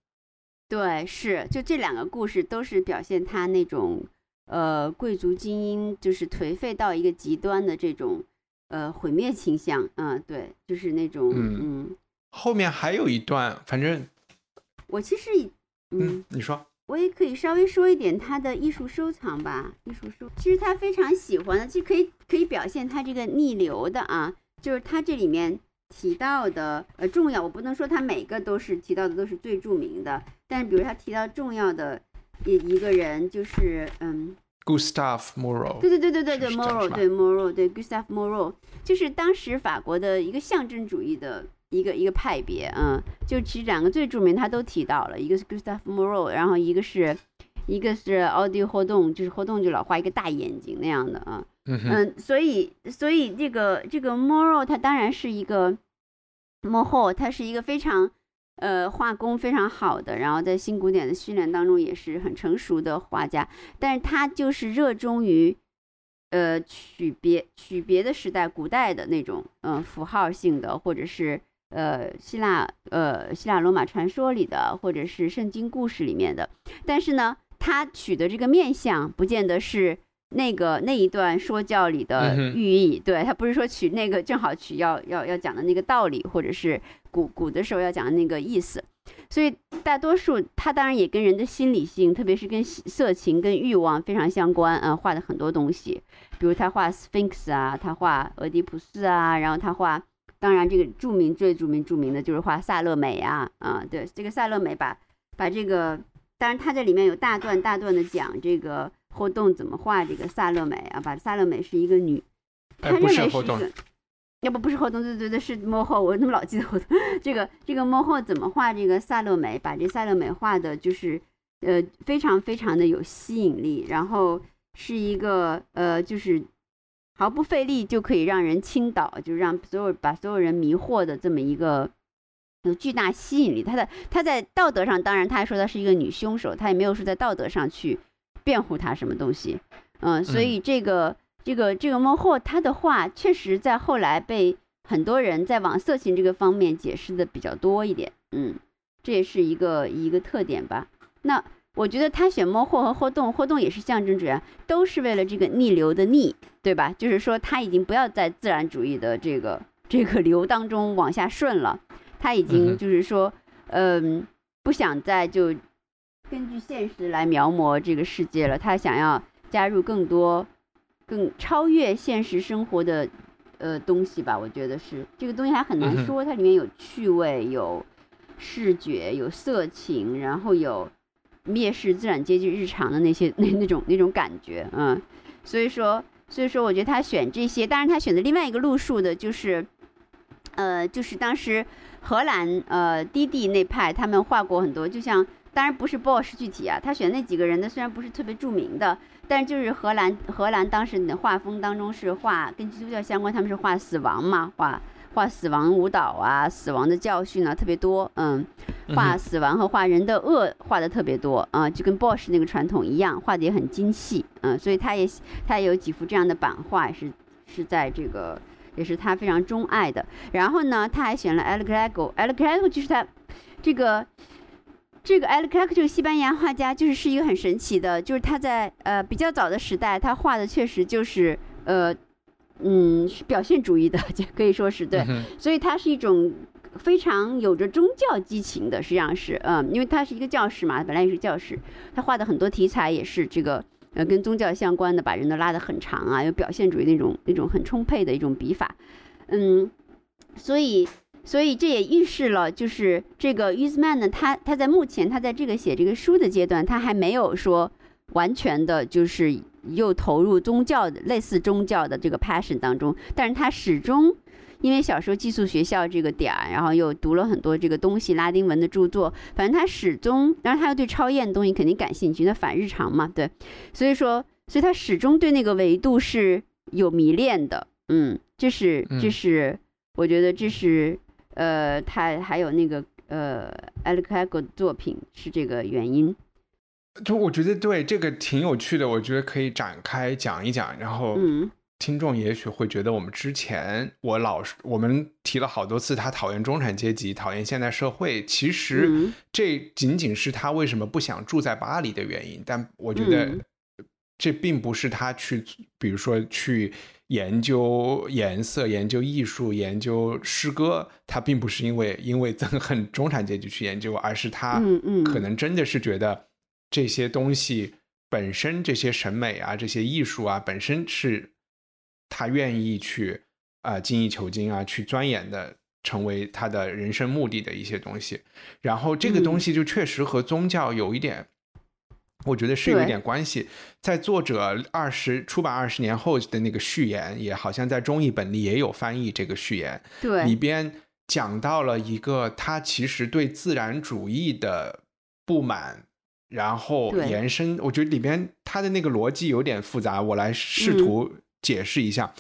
对，是，就这两个故事都是表现他那种呃贵族精英就是颓废到一个极端的这种呃毁灭倾向，嗯，对，就是那种嗯嗯，后面还有一段，反正我其实嗯嗯，你说。我也可以稍微说一点他的艺术收藏吧。艺术收，其实他非常喜欢的，其实可以可以表现他这个逆流的啊，就是他这里面提到的呃重要，我不能说他每个都是提到的都是最著名的，但是比如他提到重要的一一个人就是嗯，Gustav Moreau，对对对对对对，Moreau 对 Moreau 对 Gustave Moreau，就是当时法国的一个象征主义的一个一个派别，嗯，就其实两个最著名他都提到了，一个是 Gustave Moreau，然后一个是一个是奥迪活动，就是活动就老画一个大眼睛那样的啊，嗯，嗯，所以所以这个这个 Moreau 他当然是一个幕后，他是一个非常呃画工非常好的，然后在新古典的训练当中也是很成熟的画家，但是他就是热衷于呃取别取别的时代古代的那种嗯、呃符号性的，或者是呃希腊呃希腊罗马传说里的，或者是圣经故事里面的，但是呢，他取的这个面相不见得是。那个那一段说教里的寓意，对他不是说取那个正好取要要要讲的那个道理，或者是古古的时候要讲的那个意思，所以大多数他当然也跟人的心理性，特别是跟色情跟欲望非常相关啊、画的很多东西，比如他画 Sphinx 啊，他画俄狄浦斯啊，然后他画，当然这个著名最著名著名的就是画萨勒美啊啊，对，这个萨勒美把把这个，当然他这里面有大段大段的讲这个后动怎么画这个萨勒美啊，把萨勒美是一个女，他哎，认为是一个，要不不是后洞，对对对，是幕后，我怎么老记得后洞？[laughs] 这个这个幕后怎么画这个萨勒美？把这萨勒美画的就是呃非常非常的有吸引力，然后是一个呃就是毫不费力就可以让人倾倒，就让所有把所有人迷惑的这么一个。有巨大吸引力，他的他在道德上，当然他还说他是一个女凶手，他也没有说在道德上去辩护他什么东西，嗯，所以这个、这个这个幕后他的话，确实在后来被很多人在往色情这个方面解释的比较多一点，嗯，这也是一个一个特点吧。那我觉得他选幕后和后洞，后洞也是象征主义，都是为了这个逆流的逆，对吧？就是说他已经不要在自然主义的这个这个流当中往下顺了，他已嗯经就是说，嗯，不想再就根据现实来描摹这个世界了，他想要加入更多、更超越现实生活的呃东西吧。我觉得是这个东西还很难说，它里面有趣味、有视觉、有色情，然后有蔑视资产阶级日常的那些 [laughs] 那那种那种感觉，嗯，所以说所以说我觉得他选这些，当然他选的另外一个路数的就是，呃，就是当时荷兰呃低地那派他们画过很多，就像。当然不是 Bosch 具体啊，他选那几个人呢，虽然不是特别著名的，但就是荷兰荷兰当时你的画风当中是画跟基督教相关，他们是画死亡嘛，画画死亡舞蹈啊，死亡的教训啊特别多，嗯，画死亡和画人的恶画的特别多啊、就跟 Bosch 那个传统一样，画的也很精细，嗯，所以他也他也有几幅这样的版画，是是在这个也是他非常钟爱的。然后呢，他还选了 El Greco，El Greco 就是他这个。这个 El Greco 这个西班牙画家就是是一个很神奇的，就是他在呃比较早的时代，他画的确实就是呃嗯是表现主义的，[laughs] 就可以说是对，所以它是一种非常有着宗教激情的，实际上是嗯，因为他是一个教师嘛，本来也是教师，他画的很多题材也是这个呃跟宗教相关的，把人都拉得很长啊，有表现主义那种那种很充沛的一种笔法，嗯，所以。所以这也预示了，就是这个 u s m a n 呢，他他在目前他在这个写这个书的阶段，他还没有说完全的，就是又投入宗教的类似宗教的这个 passion 当中，但是他始终因为小时候寄宿学校这个点儿，然后又读了很多这个东西拉丁文的著作，反正他始终，然后他又对超验的东西肯定感兴趣，那反日常嘛，对，所以说，所以他始终对那个维度是有迷恋的，嗯，这是这是我觉得这是呃，他还有那个呃 a l e c g o 的作品是这个原因。就我觉得对这个挺有趣的，我觉得可以展开讲一讲。然后，听众也许会觉得我们之前我老是我们提了好多次，他讨厌中产阶级，讨厌现代社会。其实这仅仅是他为什么不想住在巴黎的原因。但我觉得这并不是他去，比如说去研究颜色、研究艺术、研究诗歌，他并不是因为因为憎恨中产阶级去研究，而是他可能真的是觉得。这些东西本身，这些审美啊，这些艺术啊，本身是他愿意去啊精益求精啊，去钻研的，成为他的人生目的的一些东西。然后这个东西就确实和宗教有一点，我觉得是有一点关系。在作者二十出版二十年后的那个序言，也好像在中译本里也有翻译这个序言，对里边讲到了一个他其实对自然主义的不满。然后延伸，我觉得里边它的那个逻辑有点复杂，我来试图解释一下。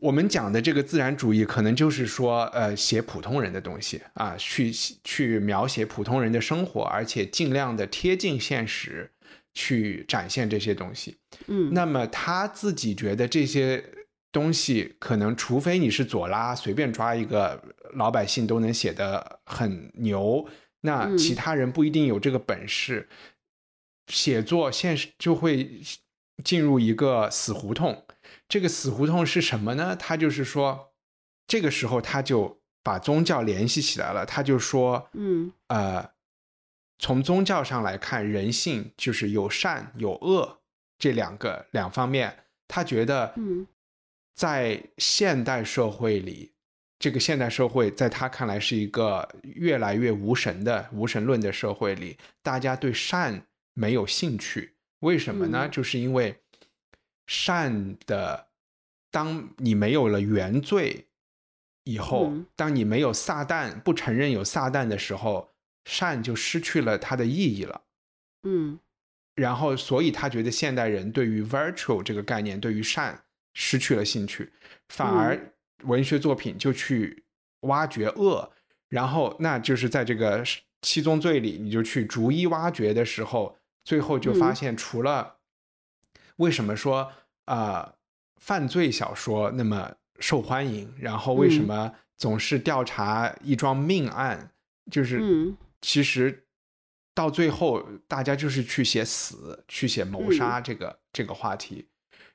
我们讲的这个自然主义，可能就是说，呃，写普通人的东西啊，去去描写普通人的生活，而且尽量的贴近现实，去展现这些东西。嗯，那么他自己觉得这些东西，可能除非你是左拉，随便抓一个老百姓都能写得很牛。那其他人不一定有这个本事，写作现实就会进入一个死胡同。这个死胡同是什么呢？他就是说，这个时候他就把宗教联系起来了。他就说，嗯，呃，从宗教上来看，人性就是有善有恶这两个两方面。他觉得，嗯，在现代社会里。这个现代社会在他看来是一个越来越无神的无神论的社会里，大家对善没有兴趣，为什么呢？就是因为善的，当你没有了原罪以后，当你没有撒旦，不承认有撒旦的时候，善就失去了它的意义了。嗯，然后所以他觉得现代人对于 virtual 这个概念，对于善失去了兴趣，反而。文学作品就去挖掘恶，然后那就是在这个七宗罪里，你就去逐一挖掘的时候，最后就发现，除了为什么说啊犯罪小说那么受欢迎，然后为什么总是调查一桩命案，就是其实到最后大家就是去写死，去写谋杀这个这个话题，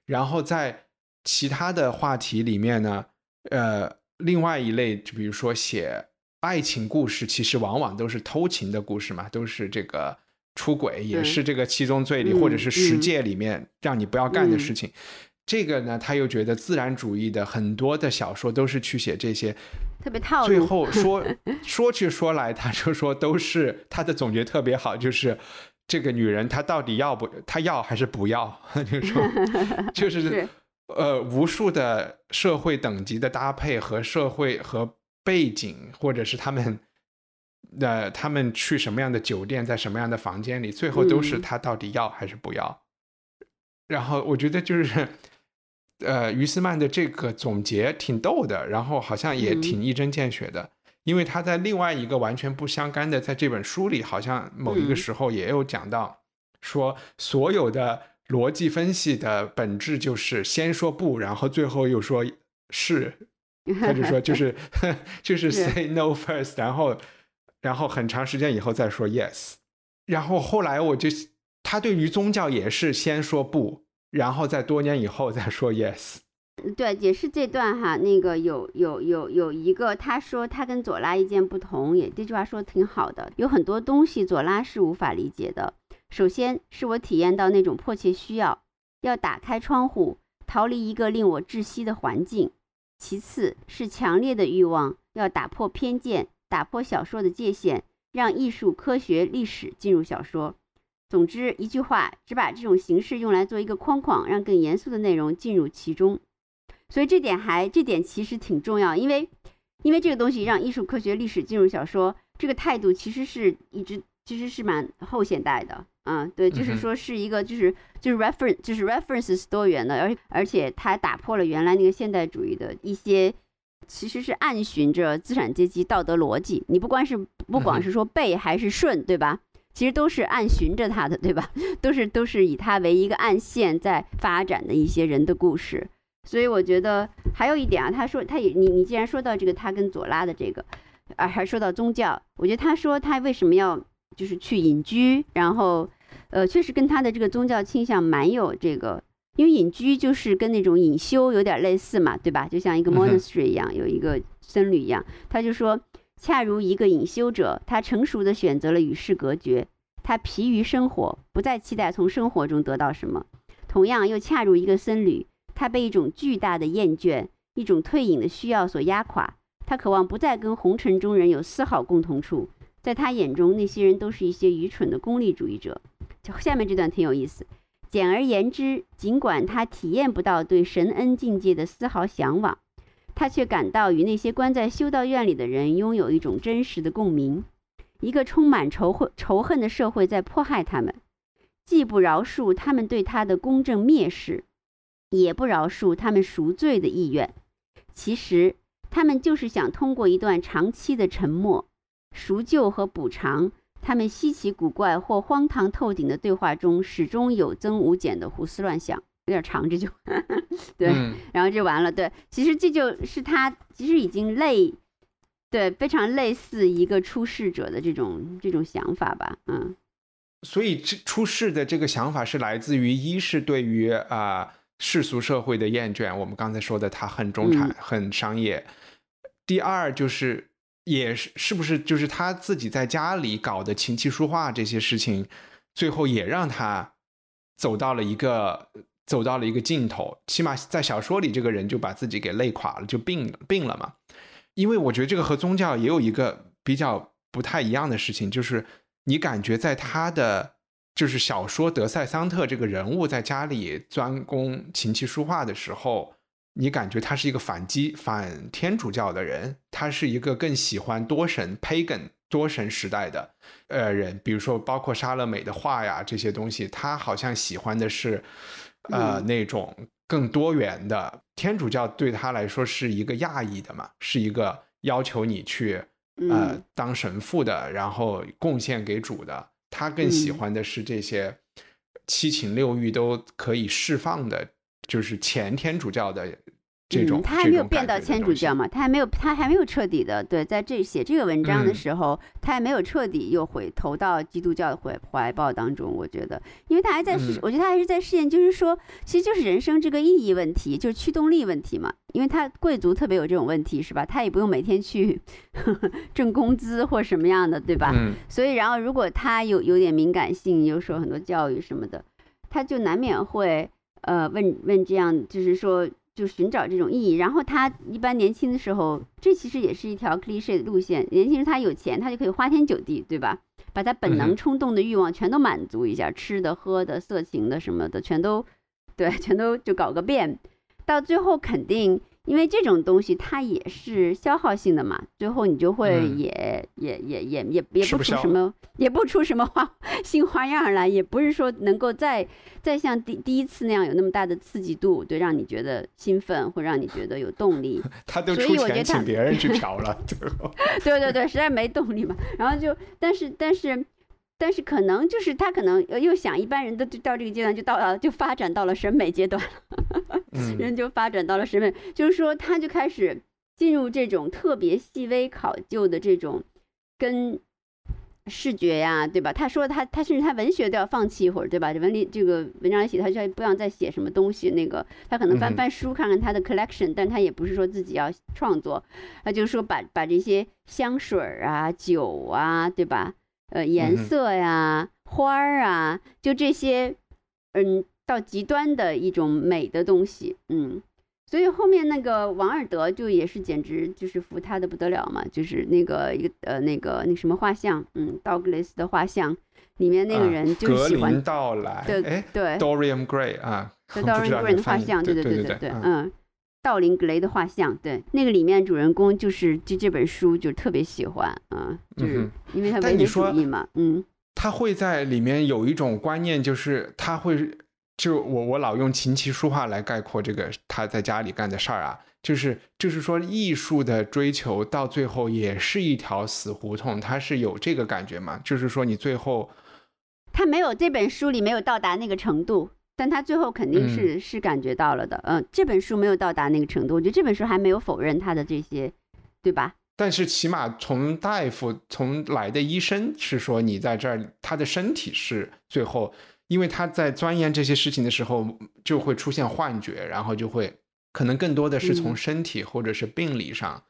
然后在其他的话题里面呢。呃，另外一类，就比如说写爱情故事，其实往往都是偷情的故事嘛，都是这个出轨，也是这个七宗罪里或者是十戒里面让你不要干的事情。这个呢，他又觉得自然主义的很多的小说都是去写这些，特别套路。最后说 [laughs] 说去说来，他就说都是他的总结特别好，就是这个女人她到底要不她要还是不要？就 [laughs] 说就是。[laughs] 呃，无数的社会等级的搭配和社会和背景，或者是他们，呃，他们去什么样的酒店，在什么样的房间里，最后都是他到底要还是不要。然后我觉得就是，呃，于斯曼的这个总结挺逗的，然后好像也挺一针见血的，因为他在另外一个完全不相干的，在这本书里，好像某一个时候也有讲到，说所有的。逻辑分析的本质就是先说不，然后最后又说是，[laughs] 他就说就是 [laughs] 就是 say no first，然后然后很长时间以后再说 yes，然后后来我就他对于宗教也是先说不，然后在多年以后再说 yes。对，也是这段哈，那个有有有有一个他说他跟左拉意见不同，也这句话说的挺好的，有很多东西左拉是无法理解的。首先是我体验到那种迫切需要，要打开窗户，逃离一个令我窒息的环境；其次是强烈的欲望，要打破偏见，打破小说的界限，让艺术、科学、历史进入小说。总之，一句话，只把这种形式用来做一个框框，让更严肃的内容进入其中。所以这点还这点其实挺重要，因为因为这个东西让艺术、科学、历史进入小说，这个态度其实是一直其实是蛮后现代的。嗯，对，就是说是一个就是就是 reference 就是 references 多元的，而而且它打破了原来那个现代主义的一些，其实是暗循着资产阶级道德逻辑。你不光是不管是说背还是顺，对吧？其实都是暗循着它的，对吧？[laughs] 都是都是以它为一个暗线在发展的一些人的故事。所以我觉得还有一点啊，他说他也你你既然说到这个他跟左拉的这个，啊还说到宗教，我觉得他说他为什么要就是去隐居，然后呃确实跟他的这个宗教倾向蛮有这个，因为隐居就是跟那种隐修有点类似嘛，对吧？就像一个 monastery 一样，有一个僧侣一样，他就说恰如一个隐修者，他成熟的选择了与世隔绝，他疲于生活，不再期待从生活中得到什么，同样又恰如一个僧侣。他被一种巨大的厌倦、一种退隐的需要所压垮，他渴望不再跟红尘中人有丝毫共同处。在他眼中，那些人都是一些愚蠢的功利主义者。就下面这段挺有意思。简而言之，尽管他体验不到对神恩境界的丝毫向往，他却感到与那些关在修道院里的人拥有一种真实的共鸣。一个充满仇恨、仇恨的社会在迫害他们，既不饶恕他们对他的公正蔑视。也不饶恕他们赎罪的意愿，其实他们就是想通过一段长期的沉默、赎救和补偿他们稀奇古怪或荒唐透顶的对话中始终有增无减的胡思乱想。有点长，这 [laughs] 就对，然后就完了。对，其实这就是他其实已经类对非常类似一个出世者的这种这种想法吧。嗯，所以这出世的这个想法是来自于一是对于啊。世俗社会的厌倦，我们刚才说的，他很中产，很商业。第二就是，也是是不是就是他自己在家里搞的琴棋书画这些事情，最后也让他走到了一个走到了一个尽头。起码在小说里，这个人就把自己给累垮了，就病病了嘛。因为我觉得这个和宗教也有一个比较不太一样的事情，就是你感觉在他的。就是小说德塞桑特这个人物在家里专攻琴棋书画的时候，你感觉他是一个反基反天主教的人，他是一个更喜欢多神 pagan 多神时代的呃人，比如说包括莎乐美的画呀这些东西，他好像喜欢的是呃那种更多元的。天主教，对他来说是一个亚裔的嘛，是一个要求你去呃当神父的，然后贡献给主的。他更喜欢的是这些七情六欲都可以释放的，就是前天主教的。这种他还没有变到天主教嘛？他还没有，他还没有彻底的对，在这写这个文章的时候，他还没有彻底又回投到基督教的怀怀抱当中。我觉得，因为他还在，我觉得他还是在试验，就是说，其实就是人生这个意义问题，就是驱动力问题嘛。因为他贵族特别有这种问题，是吧？他也不用每天去 [laughs] 挣工资或什么样的，对吧？所以，然后如果他有有点敏感性，又受很多教育什么的，他就难免会呃问问这样，就是说。就寻找这种意义，然后他一般年轻的时候，这其实也是一条 cliche 的路线。年轻人他有钱，他就可以花天酒地，对吧？把他本能冲动的欲望全都满足一下，吃的、喝的、色情的什么的，全都，对，全都就搞个遍。到最后肯定。因为这种东西它也是消耗性的嘛，最后你就会也也也也也也不出什么，也不出什么花 [laughs] 新花样来，也不是说能够再再像第第一次那样有那么大的刺激度，对，让你觉得兴奋，会让你觉得有动力。[laughs] 他都出钱请别人去嫖了，最后。[laughs] 对对对，实在没动力嘛。然后就，但是但是但是可能就是他可能又想，一般人都到这个阶段就到了，就发展到了审美阶段了。[laughs] 人就发展到了审美，就是说，他就开始进入这种特别细微考究的这种跟视觉呀，对吧？他说他他甚至他文学都要放弃一会儿，对吧？这文理这个文章写，他就不想再写什么东西。那个他可能翻翻书，看看他的 collection，但他也不是说自己要创作，他就是说把把这些香水啊、酒啊，对吧？呃，颜色呀、花儿啊，就这些，嗯。到极端的一种美的东西，嗯，所以后面那个王尔德就也是简直就是服他的不得了嘛，就是那个一个呃那个那什么画像，嗯，道格雷斯的画像里面那个人就喜欢道来，对哎对，Dorian Gray 啊，[laughs] 对 Dorian Gray 的画像，对对对对对，嗯嗯，道林格雷的画像，对，那个里面主人公就是就这本书就特别喜欢，啊，就是嗯因为他唯物主但你说义嘛，嗯他会在里面有一种观念，就是他会，就我我老用琴棋书画来概括这个他在家里干的事儿啊，就是就是说艺术的追求到最后也是一条死胡同，他是有这个感觉嘛？就是说你最后他没有这本书里没有到达那个程度，但他最后肯定是、是感觉到了的。嗯，这本书没有到达那个程度，我觉得这本书还没有否认他的这些，对吧？但是起码从大夫从来的医生是说你在这儿，他的身体是最后，因为他在钻研这些事情的时候就会出现幻觉，然后就会可能更多的是从嗯身体或者是病理上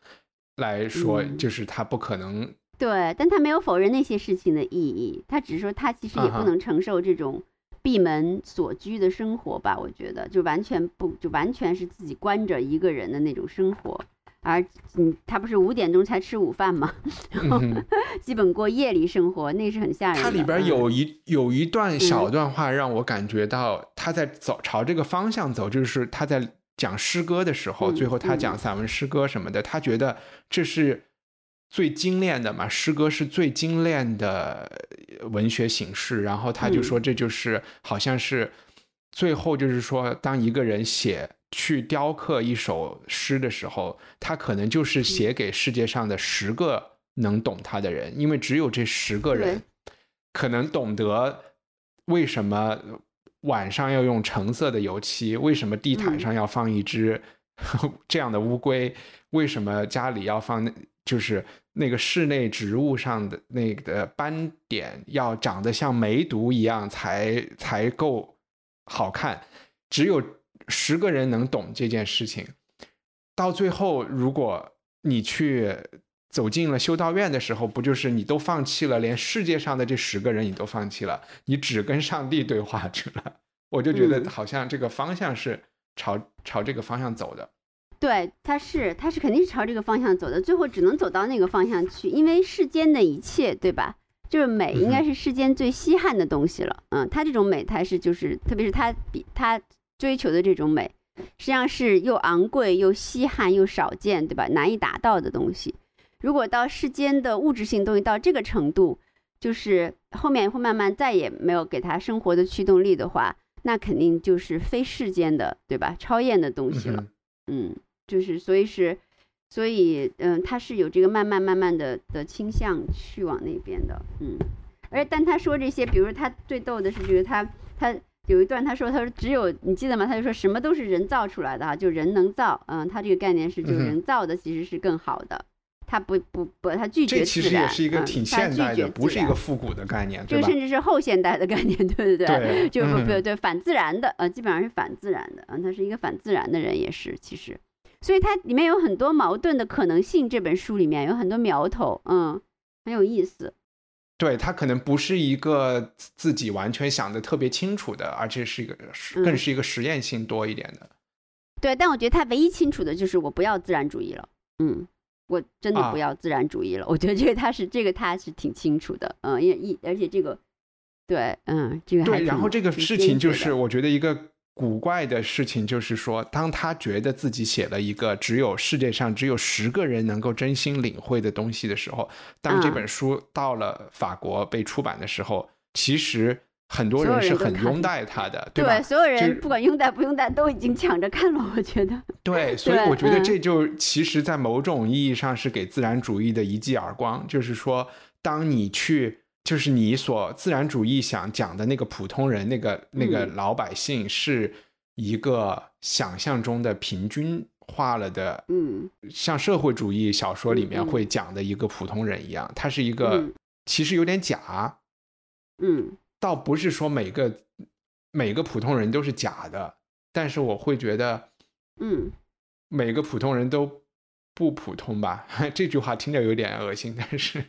来说，嗯就是他不可能对，但他没有否认那些事情的意义，他只是说他其实也不能承受这种闭门锁居的生活吧。我觉得就完全不就完全是自己关着一个人的那种生活。而嗯，他不是五点钟才吃午饭吗？然后 [laughs] 基本过夜里生活，那是很吓人的。它里边嗯有一有一段小段话让我感觉到他在走朝这个方向走，就是他在讲诗歌的时候，嗯最后他嗯讲散文诗歌什么的，他觉得这是最精炼的嘛，诗歌是最精炼的文学形式，然后他就嗯。说这就是好像是最后就是说，当一个人写。去雕刻一首诗的时候，他可能嗯就是写给世界上的十个能懂他的人，因为只有这十个人可能懂得为什么晚上要用橙色的油漆，为什么地毯嗯。上要放一只 [laughs] 这样的乌龟，为什么家里要放那就是那个室内植物上的那个斑点要长得像梅毒一样才才够好看，只有十个人能懂这件事情。到最后，如果你去走进了修道院的时候，不就是你都放弃了，连世界上的这十个人你都放弃了，你只跟上帝对话去了。[laughs] 我就觉得嗯好像这个方向是朝朝这个方向走的。对，他是他是肯定是朝这个方向走的，最后只能走到那个方向去，因为世间的一切，对吧？就是美，应该是世间最稀罕的东西了。嗯，他这种美，他是就是，特别是他比他追求的这种美，实际上是又昂贵又稀罕又少见，对吧？难以达到的东西。如果到世间的物质性东西到这个程度，就是后面会慢慢再也没有给他生活的驱动力的话，那肯定就是非世间的，对吧？超验的东西了。嗯嗯，就是所以是，所以嗯，他是有这个慢慢慢慢的的倾向去往那边的，嗯，而但他说这些，比如说他最逗的是就是，他他有一段他说他说只有你记得吗？他就说什么都是人造出来的哈，就人能造，嗯，他这个概念是就人造的其实是更好的，他不不不他拒绝这其实也是一个嗯挺现代的，不是一个复古的概念，这个甚？至是后现代的概念，对对对，[laughs] 对就不不嗯对反自然的，呃，基本上是反自然的，嗯，他是一个反自然的人，也是其实，所以它里面有很多矛盾的可能性。这本书里面有很多苗头，嗯，很有意思。对他可能不是一个自己完全想的特别清楚的，而且是一个更是一个实验性多一点的。对，但我觉得他唯一清楚的就是我不要自然主义了，嗯，我真的啊不要自然主义了。[laughs] 我觉得这个他是这个他是挺清楚的，嗯，因为一而且这个，对，嗯，这个还对，然后这个事情就是我觉得一个古怪的事情，就是说，当他觉得自己写了一个只有世界上只有十个人能够真心领会的东西的时候，当这嗯本书到了法国被出版的时候，其实很多人是很拥戴他的，吧？所有人不管拥戴不拥戴都已经抢着看了，我觉得。对，所以我觉得嗯这就其实，在某种意义上是给自然主义的一记耳光，就是说，当你去，就是你所自然主义想讲的那个普通人，那个那个嗯老百姓，是一个想象中的平均化了的，嗯像社会主义小说里面会讲的一个普通人一样，他是一个嗯其实有点假，嗯倒不是说每个每个普通人都是假的，但是我会觉得。嗯，每个普通人都不普通吧？[laughs] 这句话听着有点恶心，但是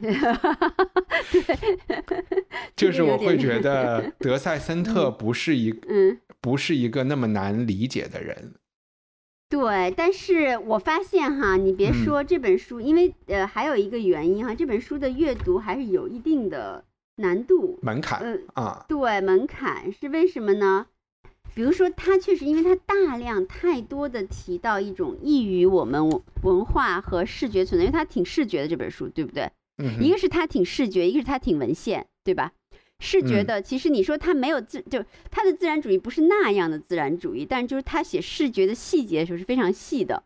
[laughs] [laughs] 就是我会觉得 [laughs] 德塞森特不是一嗯不是一个那么难理解的人。对，但是我发现哈，你别嗯说这本书，因为呃还有一个原因哈，这本书的阅读还是有一定的难度，门槛呃，啊，对门槛是为什么呢？比如说，它确实因为它大量太多的提到一种异于我们文文化和视觉存在，因为它挺视觉的这本书，对不对？嗯一个是它挺视觉，一个是它挺文献，对吧？视觉嗯的，其实你说他没有自，就他的自然主义不是那样的自然主义，但就是他写视觉的细节的时候是非常细的，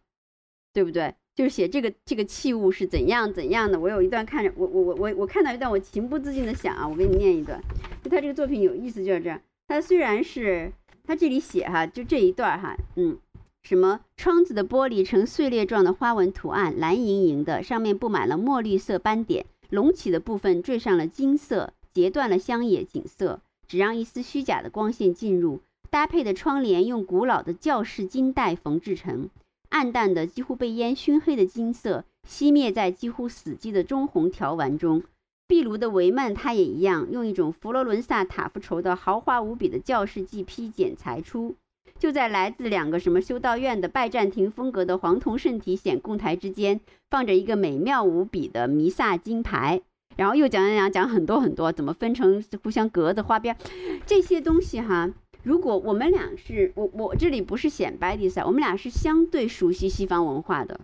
对不对？就是写这个这个器物是怎样怎样的。我有一段看着，我我我我我看到一段，我情不自禁的想啊，我给你念一段。就他这个作品有意思就是这样，他虽然是他这里写哈，就这一段哈，嗯。什么窗子的玻璃呈碎裂状的花纹图案，蓝莹莹的，上面布满了墨绿色斑点，隆起的部分缀上了金色，截断了乡野景色，只让一丝虚假的光线进入。搭配的窗帘用古老的教式金带缝制成，暗淡的几乎被烟熏黑的金色熄灭在几乎死寂的棕红条纹中。壁炉的帷幔，它也一样，用一种佛罗伦萨塔夫绸的豪华无比的教式技披剪裁出。就在来自两个什么修道院的拜占庭风格的黄铜圣体显供台之间，放着一个美妙无比的弥撒金牌。然后又讲讲讲讲很多很多，怎么分成互相隔的花边，这些东西哈。如果我们俩是我我这里不是显摆的意思，我们俩是相对熟悉西方文化的，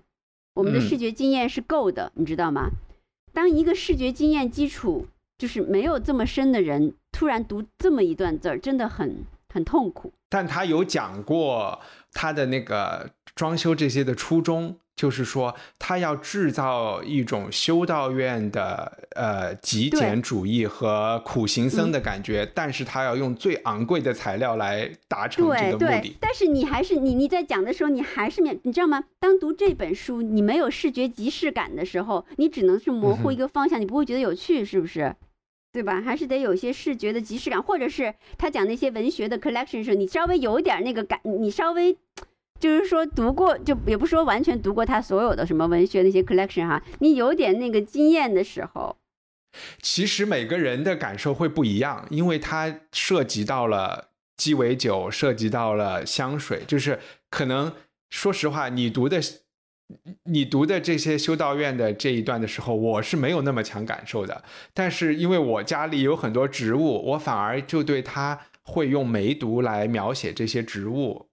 我们的嗯视觉经验是够的，你知道吗？当一个视觉经验基础就是没有这么深的人，突然读这么一段字儿，真的很很痛苦。但他有讲过他的那个装修这些的初衷，就是说他要制造一种修道院的呃极简主义和苦行僧的感觉，但是他要用最昂贵的材料来达成这个目的，。但是你还是你你在讲的时候，你还是面，你知道吗？当读这本书，你没有视觉即视感的时候，你只能是模糊一个方向，你不会觉得有趣，是不是？对吧？还是得有些视觉的即视感，或者是他讲那些文学的 collection 时候，你稍微有点那个感，你稍微就是说读过，就也不说完全读过他所有的什么文学那些 collection 哈，你有点那个经验的时候，其实每个人的感受会不一样，因为它涉及到了鸡尾酒，涉及到了香水，就是可能说实话，你读的。你读的这些修道院的这一段的时候，我是没有那么强感受的。但是因为我家里有很多植物，我反而就对它会用梅毒来描写这些植物，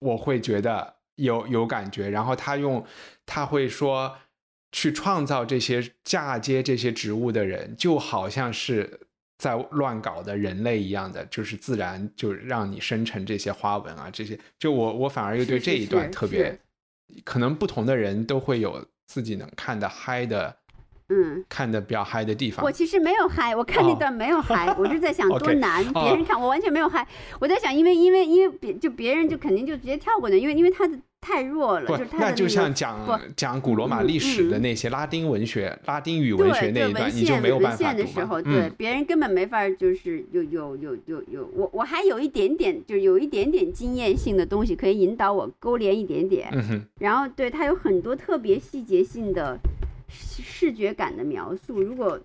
我会觉得有有感觉。然后他用他会说，去创造这些嫁接这些植物的人，就好像是在乱搞的人类一样的，就是自然就让你生成这些花纹啊，这些。就我我反而又对这一段特别是，可能不同的人都会有自己能看的嗨的，嗯。看的比较嗨的地方我。其实没有嗨，我看那哦段没有嗨，我是在想 [laughs] 多难，哦别人看我完全没有嗨。我在想，因为因为因为别就别人就肯定就直接跳过的，因为因为他的太弱了，就是，他的那就像讲讲古罗马历史的那些拉丁文学、拉丁语文学那对一段，文你就没有办法读嘛献的时候，对嗯，别人根本没法，就是有有有有有我我还有一点点，就是有一点点经验性的东西可以引导我勾连一点点，嗯哼，然后对它有很多特别细节性的视视觉感的描述。如果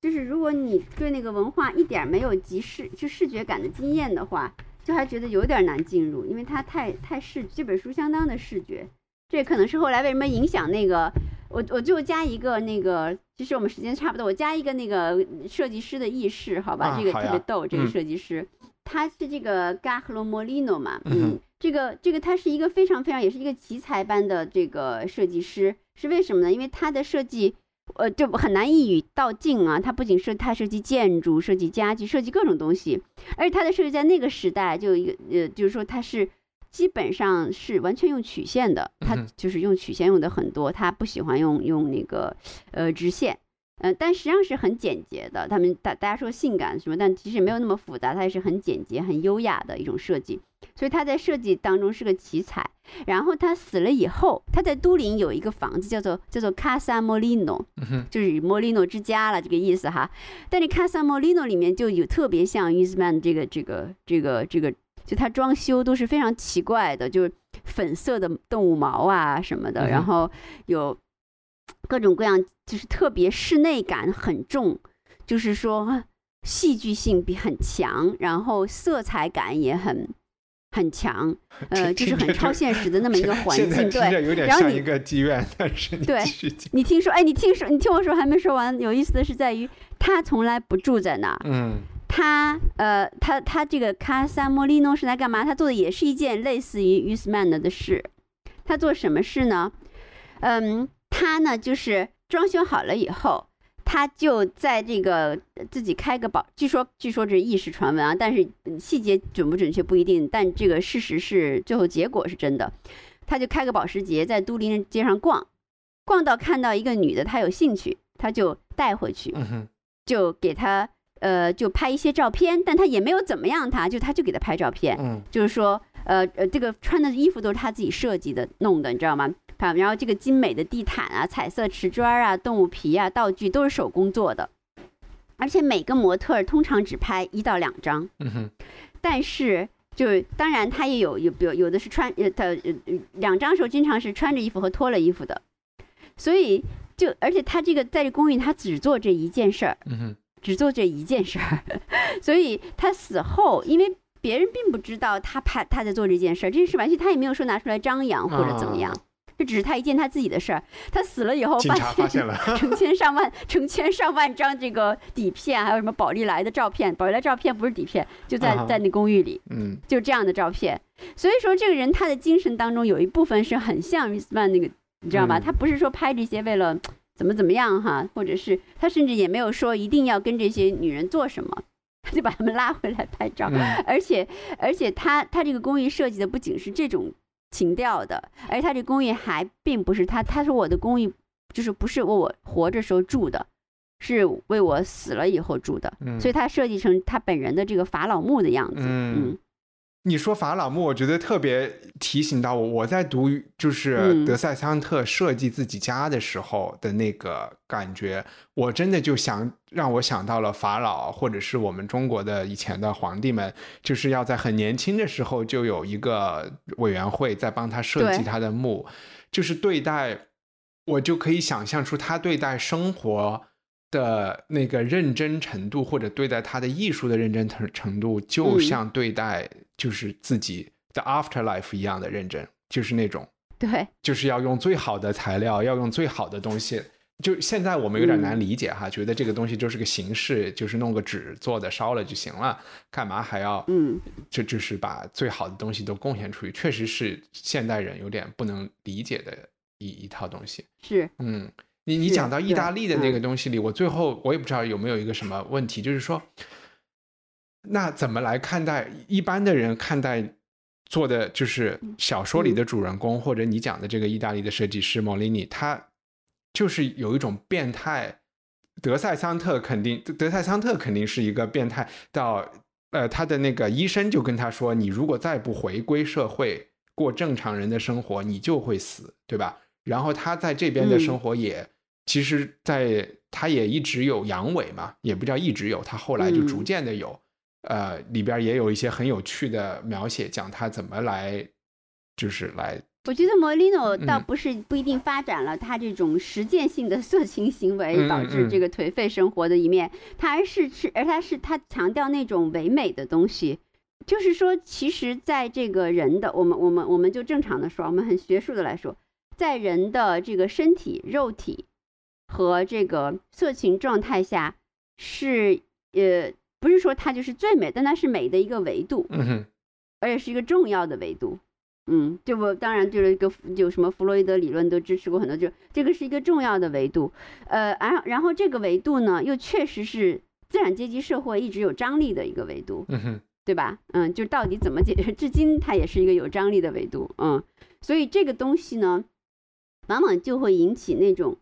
就是如果你对那个文化一点儿没有及视就视觉感的经验的话，就还觉得有点难进入，因为它太太视这本书相当的视觉。这可能是后来为什么影响那个我我就加一个那个，其实我们时间差不多，我加一个那个设计师的轶事，好吧？这个特别逗，这个嗯设计师。他是这个 Garlo Molino 嘛，嗯嗯，这个这个他是一个非常非常也是一个奇才般的这个设计师，是为什么呢？因为他的设计，呃，就很难一语道尽啊。它不仅设他设计建筑、设计家具、设计各种东西，而且它的设计在那个时代就有一个呃，就是说它是基本上是完全用曲线的，他嗯哼就是用曲线用的很多，它不喜欢用用那个呃直线。呃，但实际上是很简洁的。他们大大家说性感什么，但其实没有那么复杂，它也是很简洁、很优雅的一种设计。所以他在设计当中是个奇才。然后他死了以后，他在都灵有一个房子叫做叫做 Casa Molino，就是莫利诺之家了这个意思哈。但是 Casa Molino 里面就有特别像 Eastman 这个这个这个这个，就他装修都是非常奇怪的，就是粉色的动物毛啊什么的，然后有各种各样，就是特别室内感很重，就是说戏剧性比很强，然后色彩感也很很强，呃，[laughs] 就是很超现实的那么一个环境，对。然后你一个妓院，但是你对你听说，哎，你听说，你听我说，还没说完。有意思的是在于，他从来不住在那儿，嗯他呃，他他这个卡萨莫利诺是来干嘛？他做的也是一件类似于于斯曼的的事。他做什么事呢？嗯，他呢就是装修好了以后，他就在这个呃自己开个保，据说据说这是一时传闻啊，但是嗯细节准不准确不一定，但这个事实是最后结果是真的。他就开个保时捷在都灵街上逛，逛到看到一个女的，他有兴趣，他就带回去，就给他呃就拍一些照片，但他也没有怎么样他，就他就给他拍照片，嗯就是说呃呃这个穿的衣服都是他自己设计的弄的，你知道吗？啊，然后这个精美的地毯啊、彩色瓷砖啊、动物皮啊、道具都是手工做的，而且每个模特儿通常只拍一到两张，嗯哼。但是就当然他也有有比如有的是穿呃他两张时候经常是穿着衣服和脱了衣服的，所以就而且他这个在这公寓他只做这一件事儿，只做这一件事儿，[laughs] 所以他死后，因为别人并不知道他拍他在做这件事儿，这件事完全他也没有说拿出来张扬或者怎么样，啊这只是他一件他自己的事儿。他死了以后，警察发现了成千上万、成千上万张这个底片，还有什么宝丽来的照片，宝丽来照片不是底片，就在啊在那公寓里，嗯就这样的照片。所以说，这个人他的精神当中有一部分是很像 r i s m a n 那个，你知道吧？嗯他不是说拍这些为了怎么怎么样哈，或者是他甚至也没有说一定要跟这些女人做什么，他就把他们拉回来拍照。嗯而且而且他他这个公寓设计的不仅是这种情调的，而且他这公寓还并不是他他说我的公寓就是不是为我活着时候住的。是为我死了以后住的，嗯所以他设计成他本人的这个法老墓的样子。嗯嗯你说法老墓，我觉得特别提醒到我，我在读就是嗯德塞桑特设计自己家的时候的那个感觉，我真的就想让我想到了法老，或者是我们中国的以前的皇帝们，就是要在很年轻的时候就有一个委员会在帮他设计他的墓，就是对待，我就可以想象出他对待生活。的那个认真程度，或者对待他的艺术的认真程程度，就嗯像对待就是自己的 afterlife 一样的认真，就是那种，对，就是要用最好的材料，要用最好的东西。就现在我们有点难理解哈，觉得这个东西就是个形式，就是弄个纸做的烧了就行了，干嘛还要嗯，这就是把最好的东西都贡献出去？确实是现代人有点不能理解的一一套东西。是，嗯，你你讲到意大利的那嗯个东西里，我最后我也不知道有没有一个什么问题，就是说，那怎么来看待一般的人看待做的就是小说里嗯的主人公，或者你讲的这个意大利的设计师莫里尼，他就是有一种变态。德塞桑特肯定，德塞桑特肯定是一个变态到。呃，他的那个医生就跟他说：“你如果再不回归社会，过正常人的生活，你就会死，对吧？”然后他在这边的生活也，其实在他也一直有阳痿嘛，也不叫一直有，他后来就逐嗯渐的有，呃，里边也有一些很有趣的描写，讲他怎么来，就是来，我觉得莫里诺倒嗯。不是不一定发展了他这种实践性的 [laughs] 色情行为，嗯导致这个颓废生活的一面，他而是是而他是他强调那种唯美的东西。就是说，其实，在这个人的，我们我们我们就正常的说，我们很学术的来说，在人的这个身体、肉体和这个色情状态下，是呃，不是说它就是最美，但它是美的一个维度。嗯哼，而且是一个重要的维度。嗯，就我当然就是一个有什么弗洛伊德理论都支持过很多，就这个是一个重要的维度。呃，然后然后这个维度呢，又确实是资产阶级社会一直有张力的一个维度，嗯哼，对吧？嗯，就到底怎么解决，[laughs] 至今它也是一个有张力的维度。嗯，所以这个东西呢，往往就会引起那种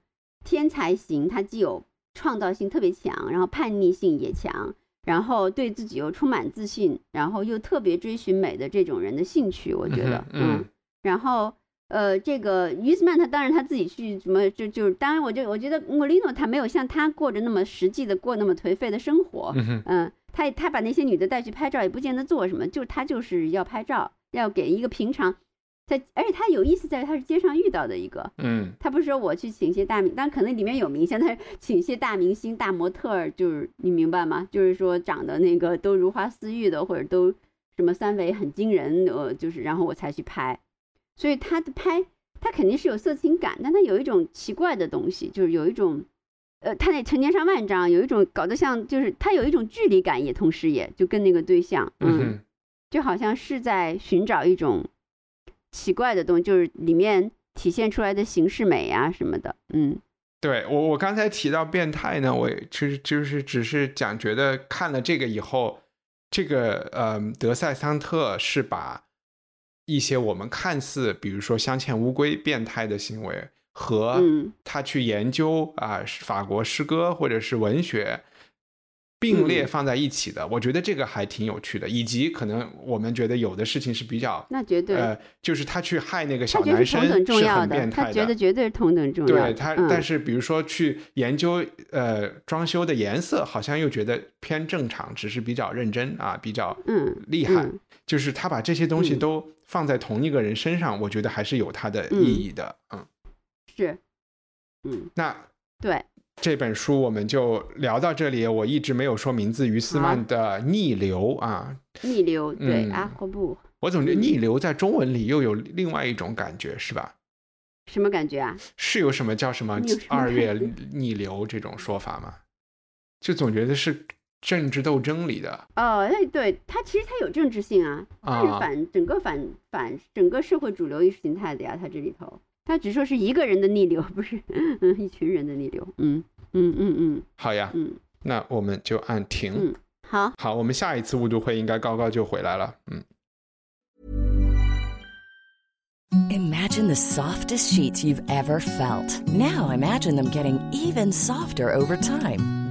天才型，它既有创造性特别强，然后叛逆性也强，然后对自己又充满自信，然后又特别追寻美的这种人的兴趣，我觉得，嗯嗯然后。呃，这个于斯曼他当然他自己去什么就就是当然我就我觉得莫里诺他没有像他过着那么实际的过那么颓废的生活，嗯，他他把那些女的带去拍照，也不见得做什么，就他就是要拍照，要给一个平常，他而且他有意思在于他是街上遇到的一个，嗯。他不是说我去请一些大明，当然可能里面有明星，但是请一些大明星、大模特儿，就是你明白吗？就是说长得那个都如花似玉的，或者都什什么三维很惊人，呃，就是然后我才去拍，所以他的拍他肯定是有色情感，但他有一种奇怪的东西，就是有一种，呃，他那成千上万张，有一种搞得像就是他有一种距离感，也同时也就跟那个对象，嗯，嗯，就好像是在寻找一种奇怪的东西，就是里面体现出来的形式美啊什么的，嗯。对我我刚才提到变态呢，我也其实就是只是讲觉得看了这个以后，这个呃德塞桑特是把一些我们看似比如说镶嵌乌龟变态的行为和嗯。他去研究啊、法国诗歌或者是文学并列嗯放在一起的，我觉得这个还挺有趣的，以及可能我们觉得有的事情是比较那绝对，呃，就是他去害那个小男生是很变态他觉得绝对是同等重。要的，对他，嗯、但是比如说去研究呃装修的颜色，好像又觉得偏正常，只是比较认真啊，比较嗯厉害。嗯。就是他把这些东西嗯。都放在同一个人身上，我觉得还是有它的嗯意义的。嗯，是，嗯。那对，这本书我们就聊到这里。我一直没有说名字，于斯曼的《逆流》啊，逆流对、嗯阿霍布我总觉得逆流在中文里又有另外一种感觉，是吧？什么感觉啊？是有什么叫什么二月逆流这种说法吗？就总觉得是政治斗争里的哦，哎，对，它其实它有政治性啊，它是啊反整个反反整个社会主流意识形态的呀，它这里头，他只说是一个人的逆流，不是嗯 [laughs] 一群人的逆流，嗯嗯嗯嗯好呀，嗯那我们就按停。嗯，好，好，我们下一次误读会应该高高就回来了。嗯。Imagine the softest sheets you've ever felt. Now imagine them getting even softer over time.